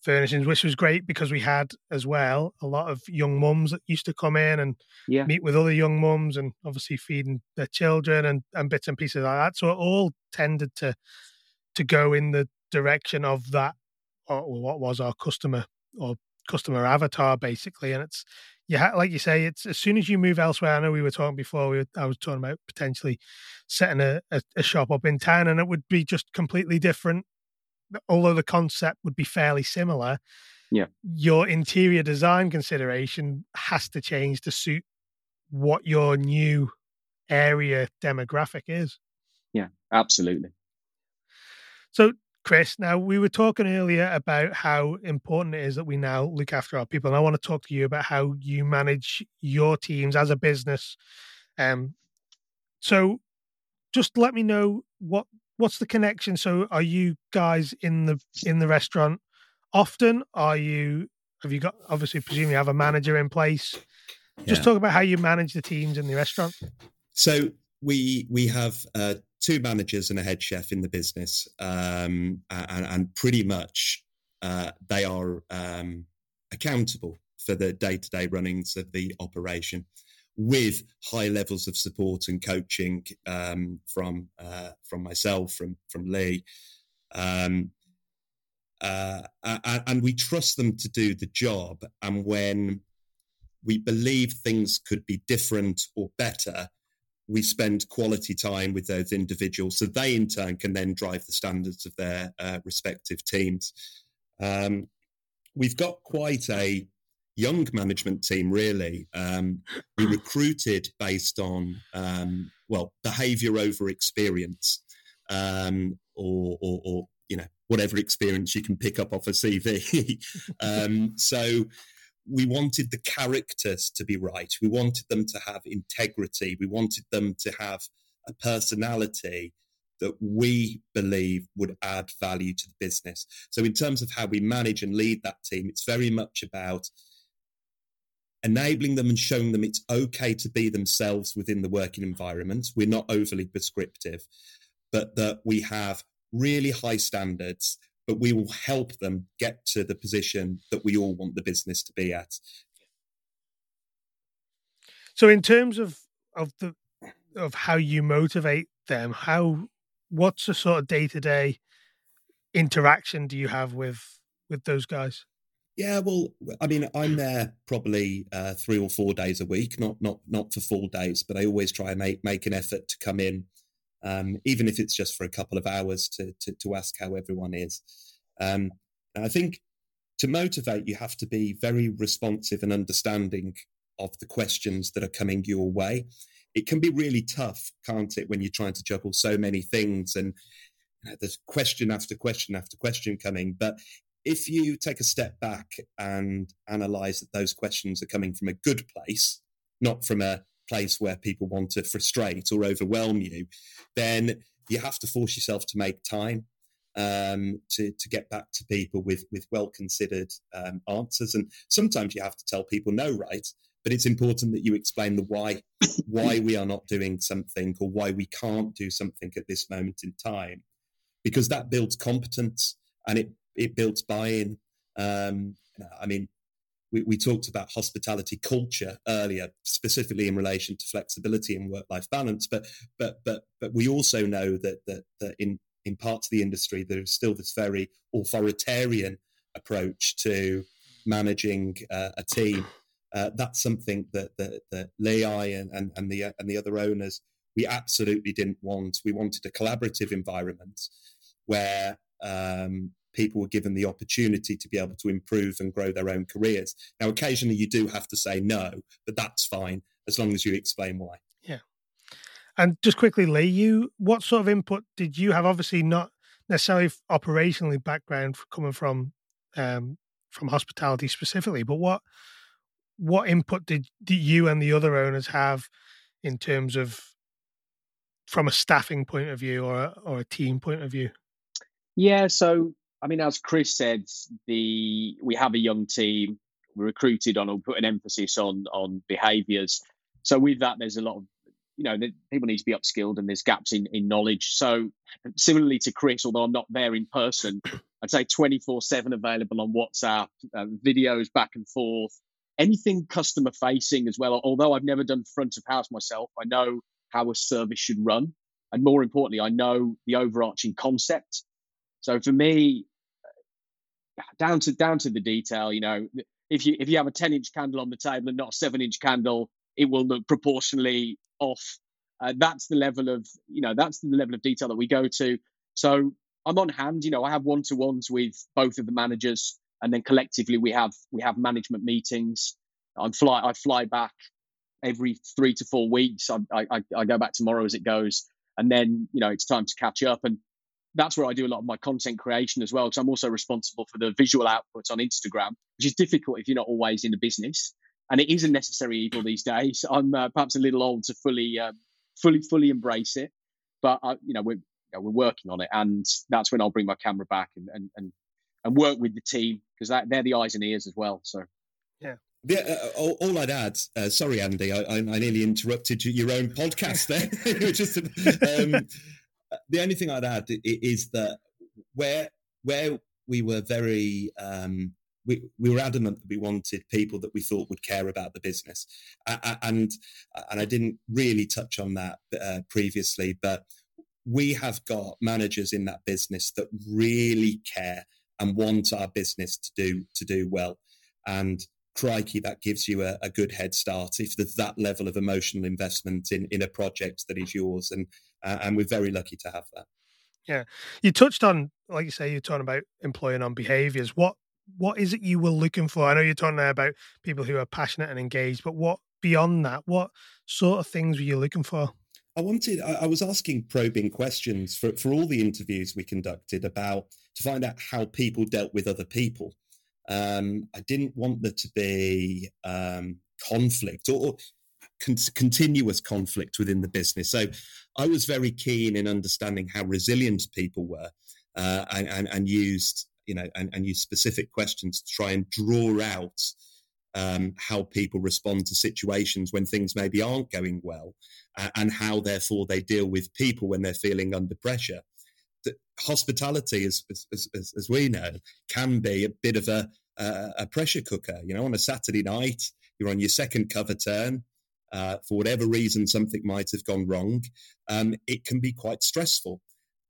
furnishings, which was great because we had as well a lot of young mums that used to come in and yeah. meet with other young mums, and obviously feeding their children and, and bits and pieces like that. So it all tended to to go in the direction of that, or what was our customer or customer avatar basically, and it's yeah, like you say, it's as soon as you move elsewhere. I know we were talking before. We were, I was talking about potentially setting a, a, a shop up in town, and it would be just completely different. Although the concept would be fairly similar, yeah, your interior design consideration has to change to suit what your new area demographic is. Yeah, absolutely. So Chris, now we were talking earlier about how important it is that we now look after our people, and I want to talk to you about how you manage your teams as a business. Um, so just let me know what what's the connection. So, are you guys in the in the restaurant often? Are you have you got obviously presumably you have a manager in place? Just yeah. talk about how you manage the teams in the restaurant. So we we have uh, two managers and a head chef in the business, um, and, and, pretty much uh, they are um, accountable for the day to day runnings of the operation with high levels of support and coaching um, from uh, from myself, from from Lee, um, uh, and we trust them to do the job. And when we believe things could be different or better, we spend quality time with those individuals so they in turn can then drive the standards of their uh, respective teams. Um, we've got quite a young management team really. Um, we recruited based on um, well behavior over experience um, or, or, or, you know whatever experience you can pick up off a cv um, so we wanted the characters to be right. We wanted them to have integrity. We wanted them to have a personality that we believe would add value to the business. So, in terms of how we manage and lead that team, it's very much about enabling them and showing them it's okay to be themselves within the working environment. We're not overly prescriptive, but that we have really high standards but we will help them get to the position that we all want the business to be at. So, in terms of of the of how you motivate them, how what's the sort of day to day interaction do you have with with those guys? Yeah, well, I mean, I'm there probably uh, three or four days a week, not not not for full days, but I always try and make make an effort to come in, um, even if it's just for a couple of hours to to, to ask how everyone is. Um, I think to motivate, you have to be very responsive and understanding of the questions that are coming your way. It can be really tough, can't it, when you're trying to juggle so many things and you know, there's question after question after question coming. But if you take a step back and analyze that those questions are coming from a good place, not from a place where people want to frustrate or overwhelm you, then you have to force yourself to make time um, to to get back to people with with well considered um, answers. And sometimes you have to tell people no, right? But it's important that you explain the why why we are not doing something or why we can't do something at this moment in time, because that builds competence and it it builds buy-in. Um, I mean, we, we, talked about hospitality culture earlier, specifically in relation to flexibility and work-life balance. But but but but we also know that that, that in in parts of the industry there is still this very authoritarian approach to managing uh, a team. Uh, that's something that that, that Lee and, and, and the and the other owners we absolutely didn't want. We wanted a collaborative environment where um, people were given the opportunity to be able to improve and grow their own careers. Now, occasionally you do have to say no, but that's fine as long as you explain why. Yeah. And just quickly, Lee, you what sort of input did you have? Obviously, not necessarily operationally background coming from um, from hospitality specifically, but what what input did, did you and the other owners have in terms of from a staffing point of view or a, or a team point of view? Yeah, so I mean, as Chris said, the we have a young team. We recruited on or put an emphasis on on behaviours. So with that, there's a lot of you know people need to be upskilled and there's gaps in in knowledge. So similarly to Chris, although I'm not there in person, I'd say 24 seven available on WhatsApp, uh, videos back and forth, anything customer facing as well. Although I've never done front of house myself, I know how a service should run, and more importantly, I know the overarching concept. So for me, down to down to the detail. You know, if you if you have a ten inch candle on the table and not a seven inch candle, it will look proportionally off. Uh, that's the level of you know that's the level of detail that we go to. So I'm on hand. You know, I have one to ones with both of the managers, and then collectively we have we have management meetings. I'm fly I fly back every three to four weeks. I, I I go back tomorrow as it goes, and then you know it's time to catch up. And that's where I do a lot of my content creation as well, because I'm also responsible for the visual outputs on Instagram, which is difficult if you're not always in the business. And it is a necessary evil these days. I'm uh, perhaps a little old to fully, um, fully, fully embrace it, but uh, you know we're you know, we're working on it, and that's when I'll bring my camera back and and and, and work with the team because they're the eyes and ears as well. So yeah. Yeah, uh, all, all, I'd add, uh, sorry, Andy, I, I, I, nearly interrupted your own podcast there. Just, um, the only thing I'd add is that where where we were very um, we, we were adamant that we wanted people that we thought would care about the business, and and I didn't really touch on that uh, previously, but we have got managers in that business that really care and want our business to do to do well, and crikey, that gives you a, a, good head start if there's that level of emotional investment in in a project that is yours, and uh, and we're very lucky to have that. Yeah, you touched on, like you say, you're talking about employing on behaviours. What what is it you were looking for? I know you're talking about people who are passionate and engaged, but what beyond that? What sort of things were you looking for? I wanted, I, I was asking probing questions for, for all the interviews we conducted about to find out how people dealt with other people. Um, I didn't want there to be um, conflict or, con- continuous conflict within the business. So I was very keen in understanding how resilient people were uh, and, and, and, used, you know, and, and used specific questions to try and draw out um, how people respond to situations when things maybe aren't going well uh, and how therefore they deal with people when they're feeling under pressure. Hospitality, as, as, as, as we know, can be a bit of a, a pressure cooker. You know, on a Saturday night, you're on your second cover turn uh, for whatever reason something might have gone wrong, um, it can be quite stressful.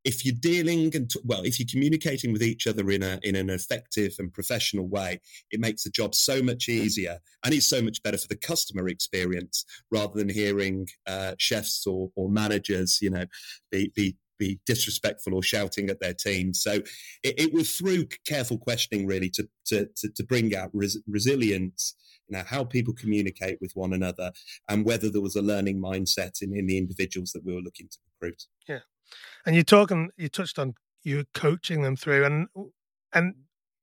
if you're dealing and well, if you're communicating with each other in a in an effective and professional way, it makes the job so much easier, and it's so much better for the customer experience rather than hearing uh, chefs or, or managers, you know, be, be be disrespectful or shouting at their team. So it, it was through careful questioning really to to to, to bring out res- resilience. Know how people communicate with one another, and whether there was a learning mindset in, in the individuals that we were looking to recruit. Yeah, and you're talking, you touched on you coaching them through, and and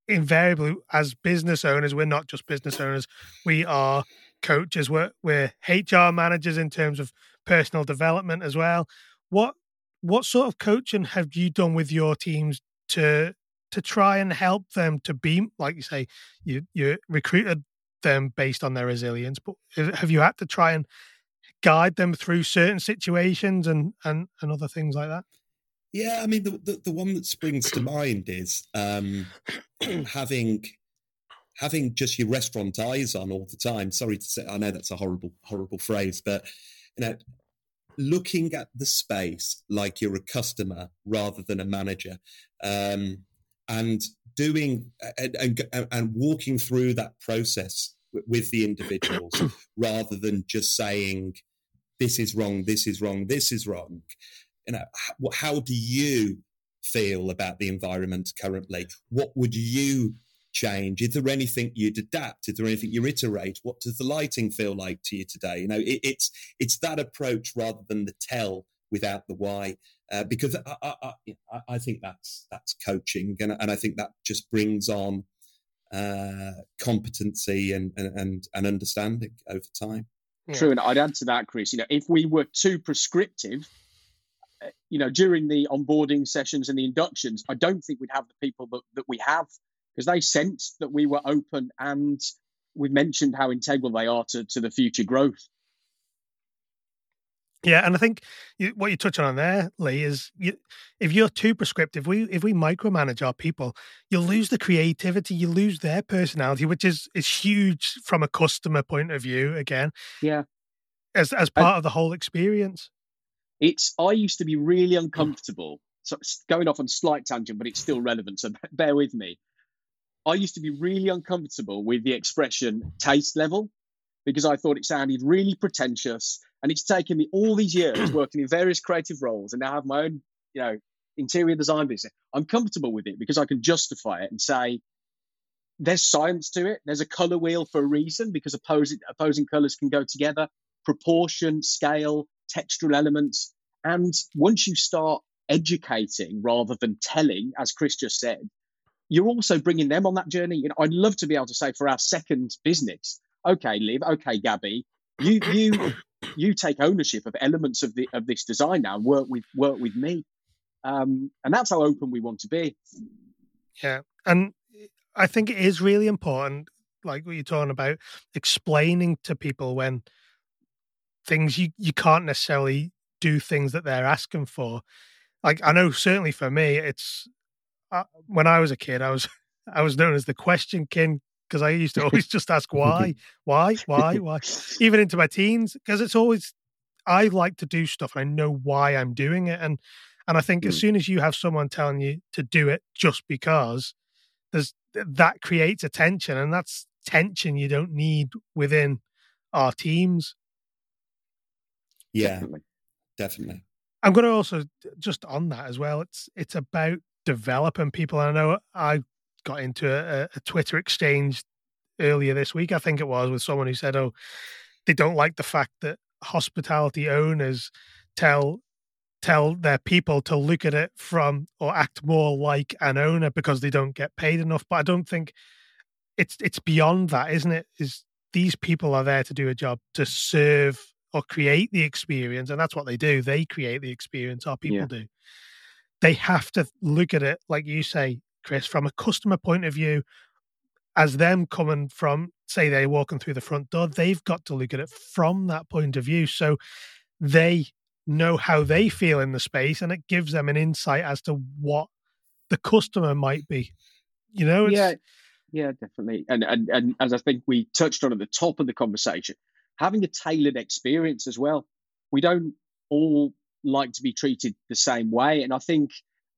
invariably as business owners, we're not just business owners, we are coaches. We're we're HR managers in terms of personal development as well. What what sort of coaching have you done with your teams to to try and help them to be like you say you you recruited them based on their resilience but have you had to try and guide them through certain situations and and, and other things like that? Yeah i mean the, the, the one that springs to mind is um, having having just your restaurant eyes on all the time. Sorry to say i know that's a horrible horrible phrase but you know looking at the space like you're a customer rather than a manager um, and doing and, and, and walking through that process with the individuals rather than just saying this is wrong this is wrong this is wrong you know how, how do you feel about the environment currently what would you change? Is there anything you'd adapt? Is there anything you iterate? What does the lighting feel like to you today? You know, it, it's it's that approach rather than the tell without the why, uh, because I, I, I, I, think that's that's coaching, and, and I think that just brings on uh, competency and, and and understanding over time. True, and I'd add to that, Chris. You know, if we were too prescriptive, uh, you know, during the onboarding sessions and the inductions, I don't think we'd have the people that, that we have because they sensed that we were open and we mentioned how integral they are to, to the future growth. Yeah, and I think you, what you're touching on there, Lee, is you, if you're too prescriptive, we if we micromanage our people, you'll lose the creativity, you lose their personality, which is is huge from a customer point of view. Again, yeah, as as part of the whole experience. It's I used to be really mm. uncomfortable. So going off on slight tangent, but it's still relevant. So bear with me. I used to be really uncomfortable with the expression taste level because I thought it sounded really pretentious. And it's taken me all these years working in various creative roles and now have my own, you know, interior design business. I'm comfortable with it because I can justify it and say there's science to it. There's a color wheel for a reason because opposing opposing colors can go together, proportion, scale, textural elements. And once you start educating rather than telling, as Chris just said, you're also bringing them on that journey. You know, I'd love to be able to say for our second business, okay, Liv, okay, Gabby, you you you take ownership of elements of the of this design now and work with work with me. Um, and that's how open we want to be. Yeah. And I think it is really important, like what you're talking about, explaining to people when things you, you can't necessarily do things that they're asking for. Like I know certainly for me, it's uh, when I was a kid, I was I was known as the question king because I used to always just ask why, why, why, why, even into my teens because it's always I like to do stuff and I know why I'm doing it and and I think mm. as soon as you have someone telling you to do it just because there's that creates a tension and that's tension you don't need within our teams. Yeah, definitely. definitely. I'm going to also just on that as well. It's it's about developing people. I know I got into a, a, Twitter exchange earlier this week, I think it was, with someone who said, "Oh, they don't like the fact that hospitality owners tell tell their people to look at it from or act more like an owner because they don't get paid enough." But I don't think it's it's beyond that, isn't it? Is these people are there to do a job to serve or create the experience, and that's what they do. They create the experience. Our people yeah. do they have to look at it, like you say, Chris, from a customer point of view, as them coming from, say, they're walking through the front door, they've got to look at it from that point of view. So they know how they feel in the space and it gives them an insight as to what the customer might be. You know? yeah, yeah, definitely. And, and and as I think we touched on at the top of the conversation, having a tailored experience as well. We don't all like to be treated the same way. And I think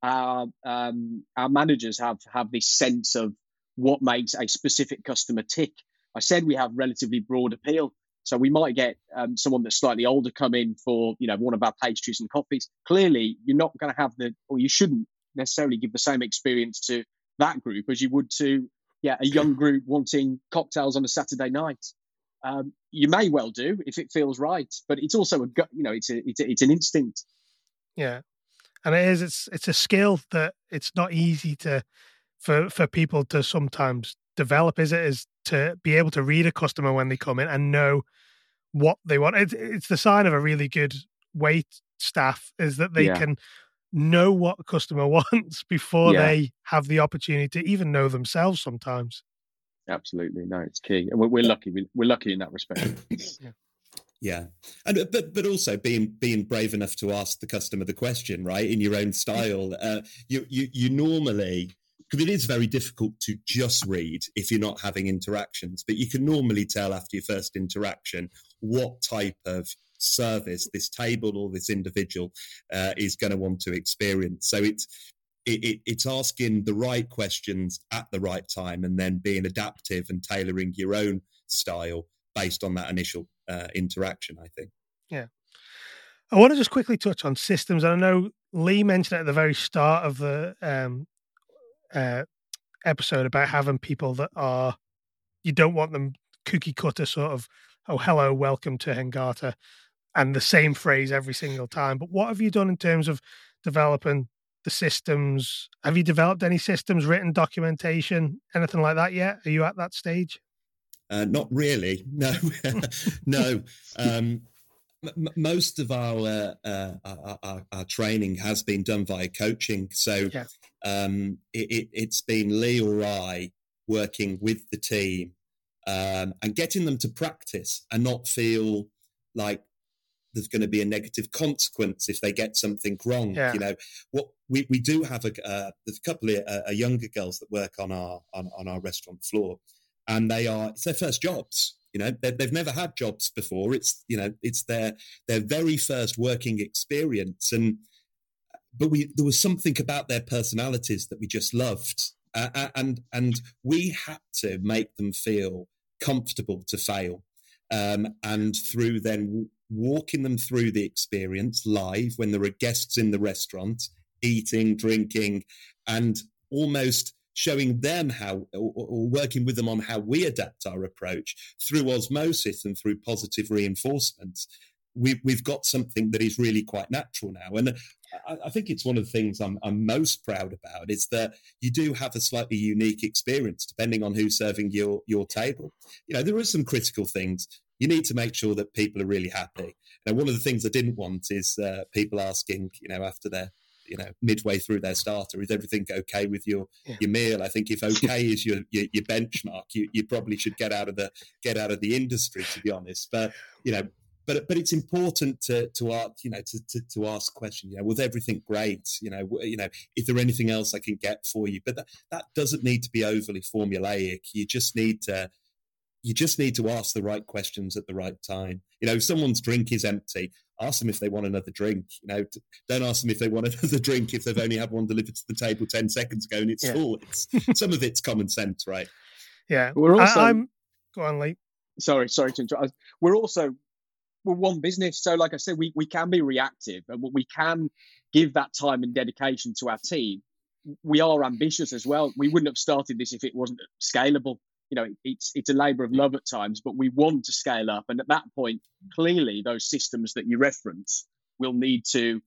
our um, our managers have have this sense of what makes a specific customer tick. I said we have relatively broad appeal, so we might get um, someone that's slightly older come in for you know one of our pastries and coffees. Clearly, you're not going to have the, or you shouldn't necessarily give the same experience to that group as you would to yeah a young group wanting cocktails on a Saturday night. Um, you may well do if it feels right, but it's also a you know it's a, it's a, it's an instinct. Yeah, and it is it's it's a skill that it's not easy to for for people to sometimes develop. Is it is to be able to read a customer when they come in and know what they want. It's it's the sign of a really good wait staff is that they yeah. can know what a customer wants before yeah. they have the opportunity to even know themselves sometimes. Absolutely, no, it's key, and we're, we're lucky. We're lucky in that respect. yeah. Yeah, and uh, but but also being being brave enough to ask the customer the question right in your own style. Uh, you you you normally because it is very difficult to just read if you're not having interactions, but you can normally tell after your first interaction what type of service this table or this individual uh, is going to want to experience. So it's it, it, it's asking the right questions at the right time and then being adaptive and tailoring your own style based on that initial uh, interaction. I think. Yeah, I want to just quickly touch on systems. And I know Lee mentioned at the very start of the um, uh, episode about having people that are you don't want them cookie cutter sort of oh hello welcome to Hengata and the same phrase every single time. But what have you done in terms of developing the systems? Have you developed any systems, written documentation, anything like that yet? Are you at that stage? Uh, not really. No, no. Um, m- most of our, uh, our, our, our training has been done via coaching, so yeah. um, it, has been Lee or I working with the team um, and getting them to practice and not feel like there's going to be a negative consequence if they get something wrong. Yeah. You know, what we, we do have a uh, there's a couple of uh, younger girls that work on our on, on our restaurant floor, and they are it's their first jobs. You know, they've, they've never had jobs before. It's you know it's their their very first working experience, and but we there was something about their personalities that we just loved, uh, and and we had to make them feel comfortable to fail. Um, and through then walking them through the experience live when there are guests in the restaurant, eating, drinking, and almost showing them how or, or, working with them on how we adapt our approach through osmosis and through positive reinforcement we, we've got something that is really quite natural now. And I, I, think it's one of the things I'm, I'm most proud about is that you do have a slightly unique experience depending on who's serving your your table. You know there are some critical things. You need to make sure that people are really happy. Now, one of the things I didn't want is uh, people asking, you know, after their you know midway through their starter is everything okay with your yeah. your meal? I think if okay is your, your, your benchmark you, you probably should get out of the get out of the industry to be honest. But you know but but it's important to to ask you know to, to, to ask questions. You know was everything great? You know you know is there anything else i can get for you? But that, that doesn't need to be overly formulaic. You just need to you just need to ask the right questions at the right time. You know, if someone's drink is empty, ask them if they want another drink. You know, don't ask them if they want another drink if they've only had one delivered to the table 10 seconds ago and it's yeah. full. It's, some of it's common sense, right? Yeah. We're also, I, am go on, Lee. Sorry, sorry to interrupt. We're also, we're one business. So, like I said, we, we can be reactive and we can give that time and dedication to our team. We are ambitious as well. We wouldn't have started this if it wasn't scalable you know it's it's a labor of love at times but we want to scale up. And at that point clearly those systems that you reference will need to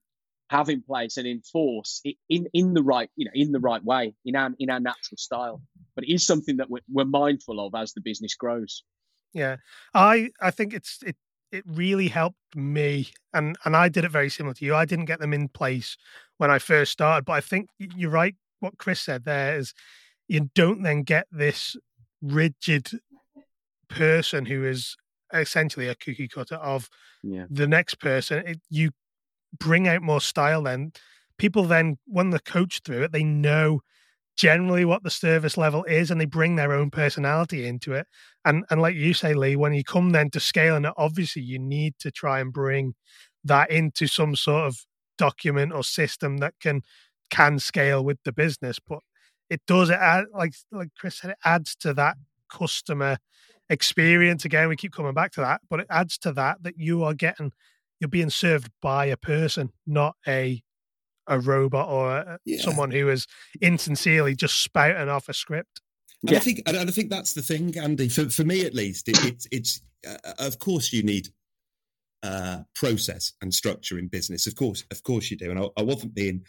have in place and enforce in in the right you know in the right way in our in our natural style. But it is something that we're, we're mindful of as the business grows. Yeah. I i think it's it it really helped me and and i did it very similar to you. I didn't get them in place when i first started but i think you're right. What chris said there is you don't then get this rigid person who is essentially a cookie cutter of yeah. the next person. It, you bring out more style. Then people then when they're coached through it, they know generally what the service level is, and they bring their own personality into it. And and like you say, Lee, when you come then to scaling it, obviously you need to try and bring that into some sort of document or system that can can scale with the business, but it does it add, like like Chris said, it adds to that customer experience. Again, we keep coming back to that, but it adds to that that you are getting you're being served by a person, not a a robot or a, yeah. someone who is insincerely just spouting off a script. And yeah. I think, and I think that's the thing, Andy. For for me, at least, it, it's it's uh, of course you need uh, process and structure in business. Of course, of course you do. And I, I wasn't being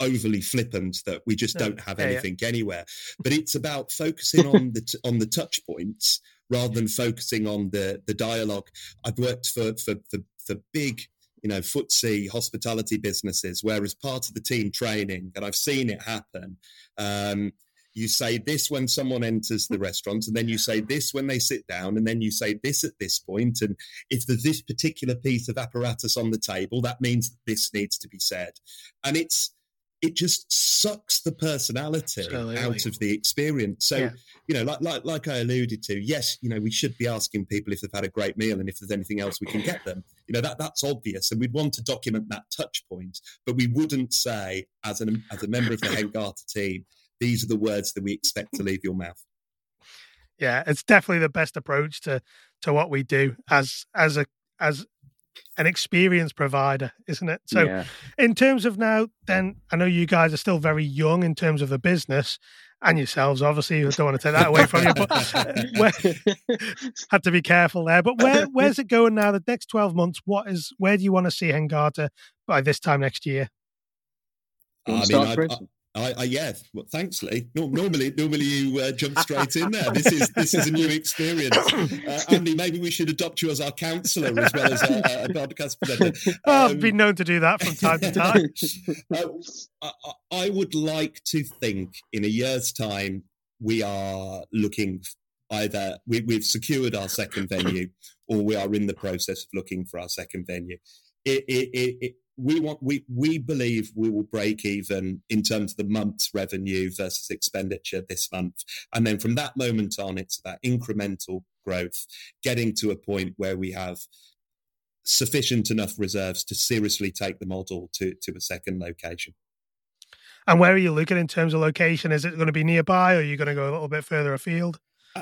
overly flippant that we just don't have anything yeah. anywhere. But it's about focusing on the t- on the touch points rather than focusing on the the dialogue. I've worked for for for, for big you know footsie hospitality businesses where as part of the team training and I've seen it happen. Um, you say this when someone enters the restaurant, and then you say this when they sit down, and then you say this at this point. And if there's this particular piece of apparatus on the table, that means this needs to be said. And it's it just sucks the personality Absolutely. out of the experience. So, yeah. you know, like, like like I alluded to, yes, you know, we should be asking people if they've had a great meal and if there's anything else we can get them. You know, that that's obvious, and we'd want to document that touch point, but we wouldn't say as an as a member of the Hengata team, these are the words that we expect to leave your mouth. Yeah, it's definitely the best approach to to what we do as as a as an experience provider, isn't it? So, yeah. in terms of now, then I know you guys are still very young in terms of the business and yourselves. Obviously, I don't want to take that away from you, but uh, where, had to be careful there. But where where's it going now? The next twelve months, what is where do you want to see Hengata by this time next year? I mean, I, I, I yeah. Well, thanks, Lee. No, normally, normally you uh, jump straight in there. This is this is a new experience. Uh, Andy, maybe we should adopt you as our counsellor as well as a, a podcast presenter. Um, oh, I've been known to do that from time to time. uh, I, I would like to think in a year's time we are looking either we, we've secured our second venue or we are in the process of looking for our second venue. It, it, it, we want we we believe we will break even in terms of the month's revenue versus expenditure this month. And then from that moment on it's about incremental growth getting to a point where we have sufficient enough reserves to seriously take the model to to a second location. And where are you looking in terms of location? Is it going to be nearby or are you going to go a little bit further afield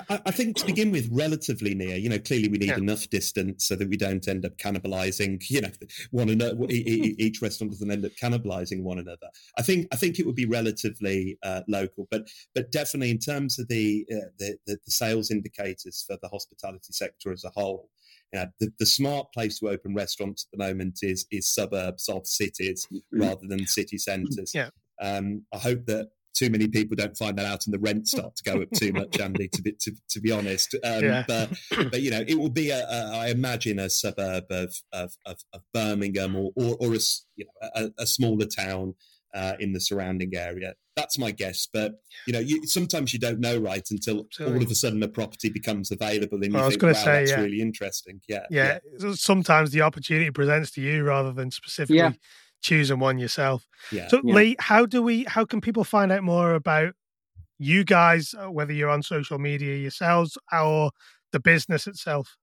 I, I, think to begin with, relatively near. You know, clearly we need yeah. enough distance so that we don't end up cannibalizing. You know, one another. each restaurant doesn't end up cannibalizing one another. I think I think it would be relatively uh, local, but but definitely in terms of the, uh, the, the the sales indicators for the hospitality sector as a whole. Yeah, the, the smart place to open restaurants at the moment is is suburbs of cities mm-hmm. rather than city centres. Yeah. Um, I hope that too many people don't find that out and the rents start to go up too much, Andy, to be, to, to be honest. Um, yeah. but, but, you know, it will be, a, a, I imagine, a suburb of, of, of, of Birmingham or, or, or a, you know, a, a smaller town uh, in the surrounding area. That's my guess. But, you know, you, sometimes you don't know, right, until Absolutely. all of a sudden a property becomes available and you well, think, wow, say, that's yeah. really interesting. Yeah, yeah. Yeah. Sometimes the opportunity presents to you rather than specifically. Yeah choosing one yourself. Yeah. So, yeah. Lee, how do we? How can people find out more about you guys, uh, whether you're on social media yourselves or the business itself?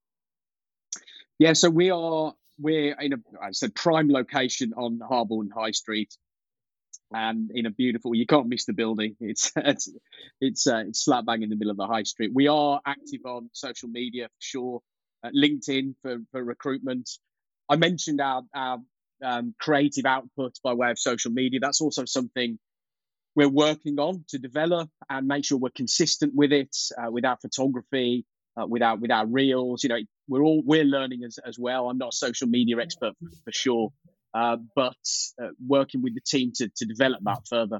Yeah, so we are we're in a I said prime location on Harborne High Street, and in a beautiful. You can't miss the building. It's it's it's uh, it's slap bang in the middle of the high street. We are active on social media for sure. Uh, LinkedIn for for recruitment. I mentioned our, our um, creative output by way of social media. That's also something we're working on to develop and make sure we're consistent with it, uh, with our photography, uh, with our with our reels. You know, we're all we're learning as as well. I'm not a social media expert for, for sure, uh, but uh, working with the team to to develop that further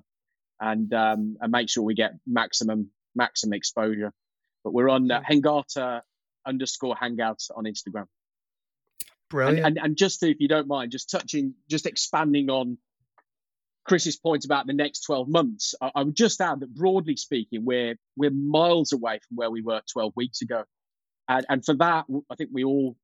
and um, and make sure we get maximum maximum exposure. But we're on uh, Hengata underscore Hangouts on Instagram. Brilliant. And, and, and just to, if you don't mind, just touching, just expanding on Chris's point about the next 12 months, I, I, would just add that broadly speaking, we're we're miles away from where we were 12 weeks ago, and, and for that, I think we all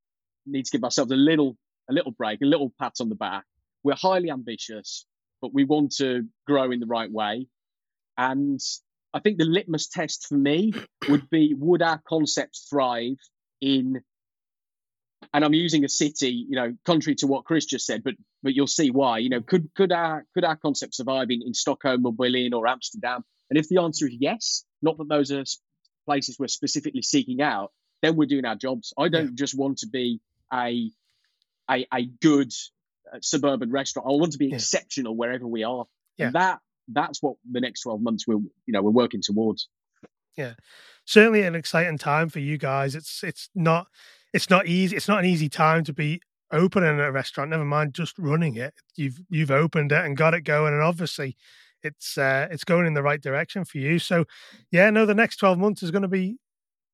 need to give ourselves a little a little break, a little pat on the back. We're highly ambitious, but we want to grow in the right way, and I think the litmus test for me would be: would our concepts thrive in and I'm using a city, you know, contrary to what Chris just said, but but you'll see why. You know, could could our could our concept survive in, in Stockholm or Berlin or Amsterdam? And if the answer is yes, not that those are places we're specifically seeking out, then we're doing our jobs. I don't yeah. just want to be a a, a good uh, suburban restaurant. I want to be yeah. exceptional wherever we are. Yeah. That that's what the next 12 months we're you know we're working towards. Yeah. Certainly an exciting time for you guys. It's it's not it's not easy. It's not an easy time to be opening a restaurant. Never mind just running it. You've you've opened it and got it going, and obviously it's uh, it's going in the right direction for you. So, yeah, no, the next twelve months is going to be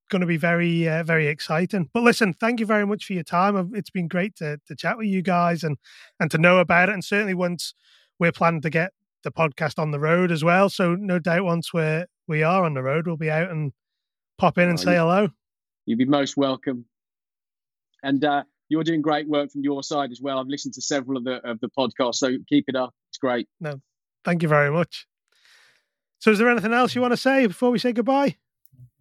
going to be very uh, very exciting. But listen, thank you very much for your time. It's been great to to chat with you guys and and to know about it. And certainly once we're planning to get the podcast on the road as well. So no doubt once we're we are on the road, we'll be out and pop in and oh, say hello. You'd be most welcome. And uh, you're doing great work from your side as well. I've listened to several of the of the podcasts, so keep it up. It's great. No, thank you very much. So, is there anything else you want to say before we say goodbye?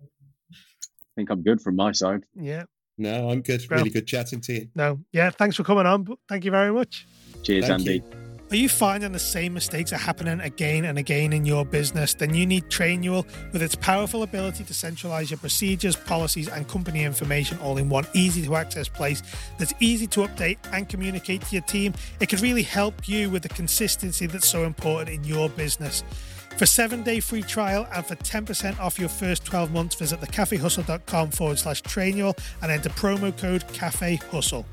I think I'm good from my side. Yeah. No, I'm good. Well, really good chatting to you. No, yeah. Thanks for coming on. Thank you very much. Cheers, Thank Andy. You. Are you finding the same mistakes are happening again and again in your business? Then you need Trainual with its powerful ability to centralize your procedures, policies, and company information all in one easy to access place that's easy to update and communicate to your team. It could really help you with the consistency that's so important in your business. For seven day free trial and for 10% off your first 12 months, visit thecafehustle.com forward slash trainual and enter promo code Cafe Hustle.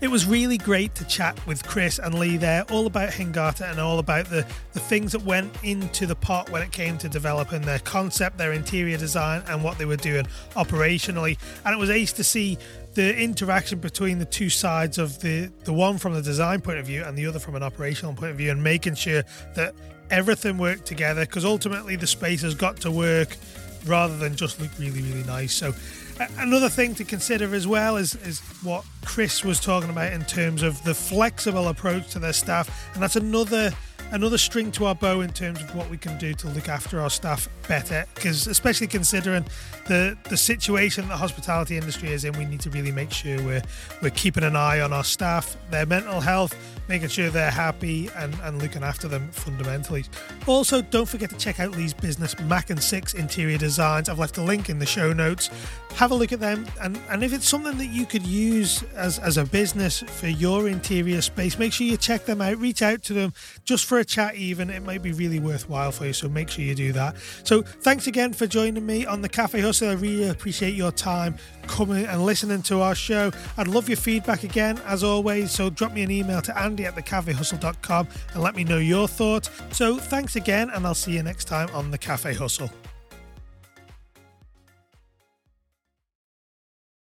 It was really great to chat with Chris and Lee there, all about Hengata and all about the, the things that went into the pot when it came to developing their concept, their interior design, and what they were doing operationally. And it was ace to see the interaction between the two sides of the, the one from the design point of view and the other from an operational point of view, and making sure that everything worked together because ultimately the space has got to work rather than just look really, really nice. So Another thing to consider as well is, is what Chris was talking about in terms of the flexible approach to their staff, and that's another another string to our bow in terms of what we can do to look after our staff better. Because especially considering the the situation the hospitality industry is in, we need to really make sure we're we're keeping an eye on our staff, their mental health, making sure they're happy and, and looking after them fundamentally. Also, don't forget to check out Lee's business, Mac and Six Interior Designs. I've left a link in the show notes. Have a look at them, and, and if it's something that you could use as, as a business for your interior space, make sure you check them out. Reach out to them just for a chat, even. It might be really worthwhile for you, so make sure you do that. So, thanks again for joining me on the Cafe Hustle. I really appreciate your time coming and listening to our show. I'd love your feedback again, as always. So drop me an email to andy at thecafehustle.com and let me know your thoughts. So thanks again, and I'll see you next time on The Cafe Hustle.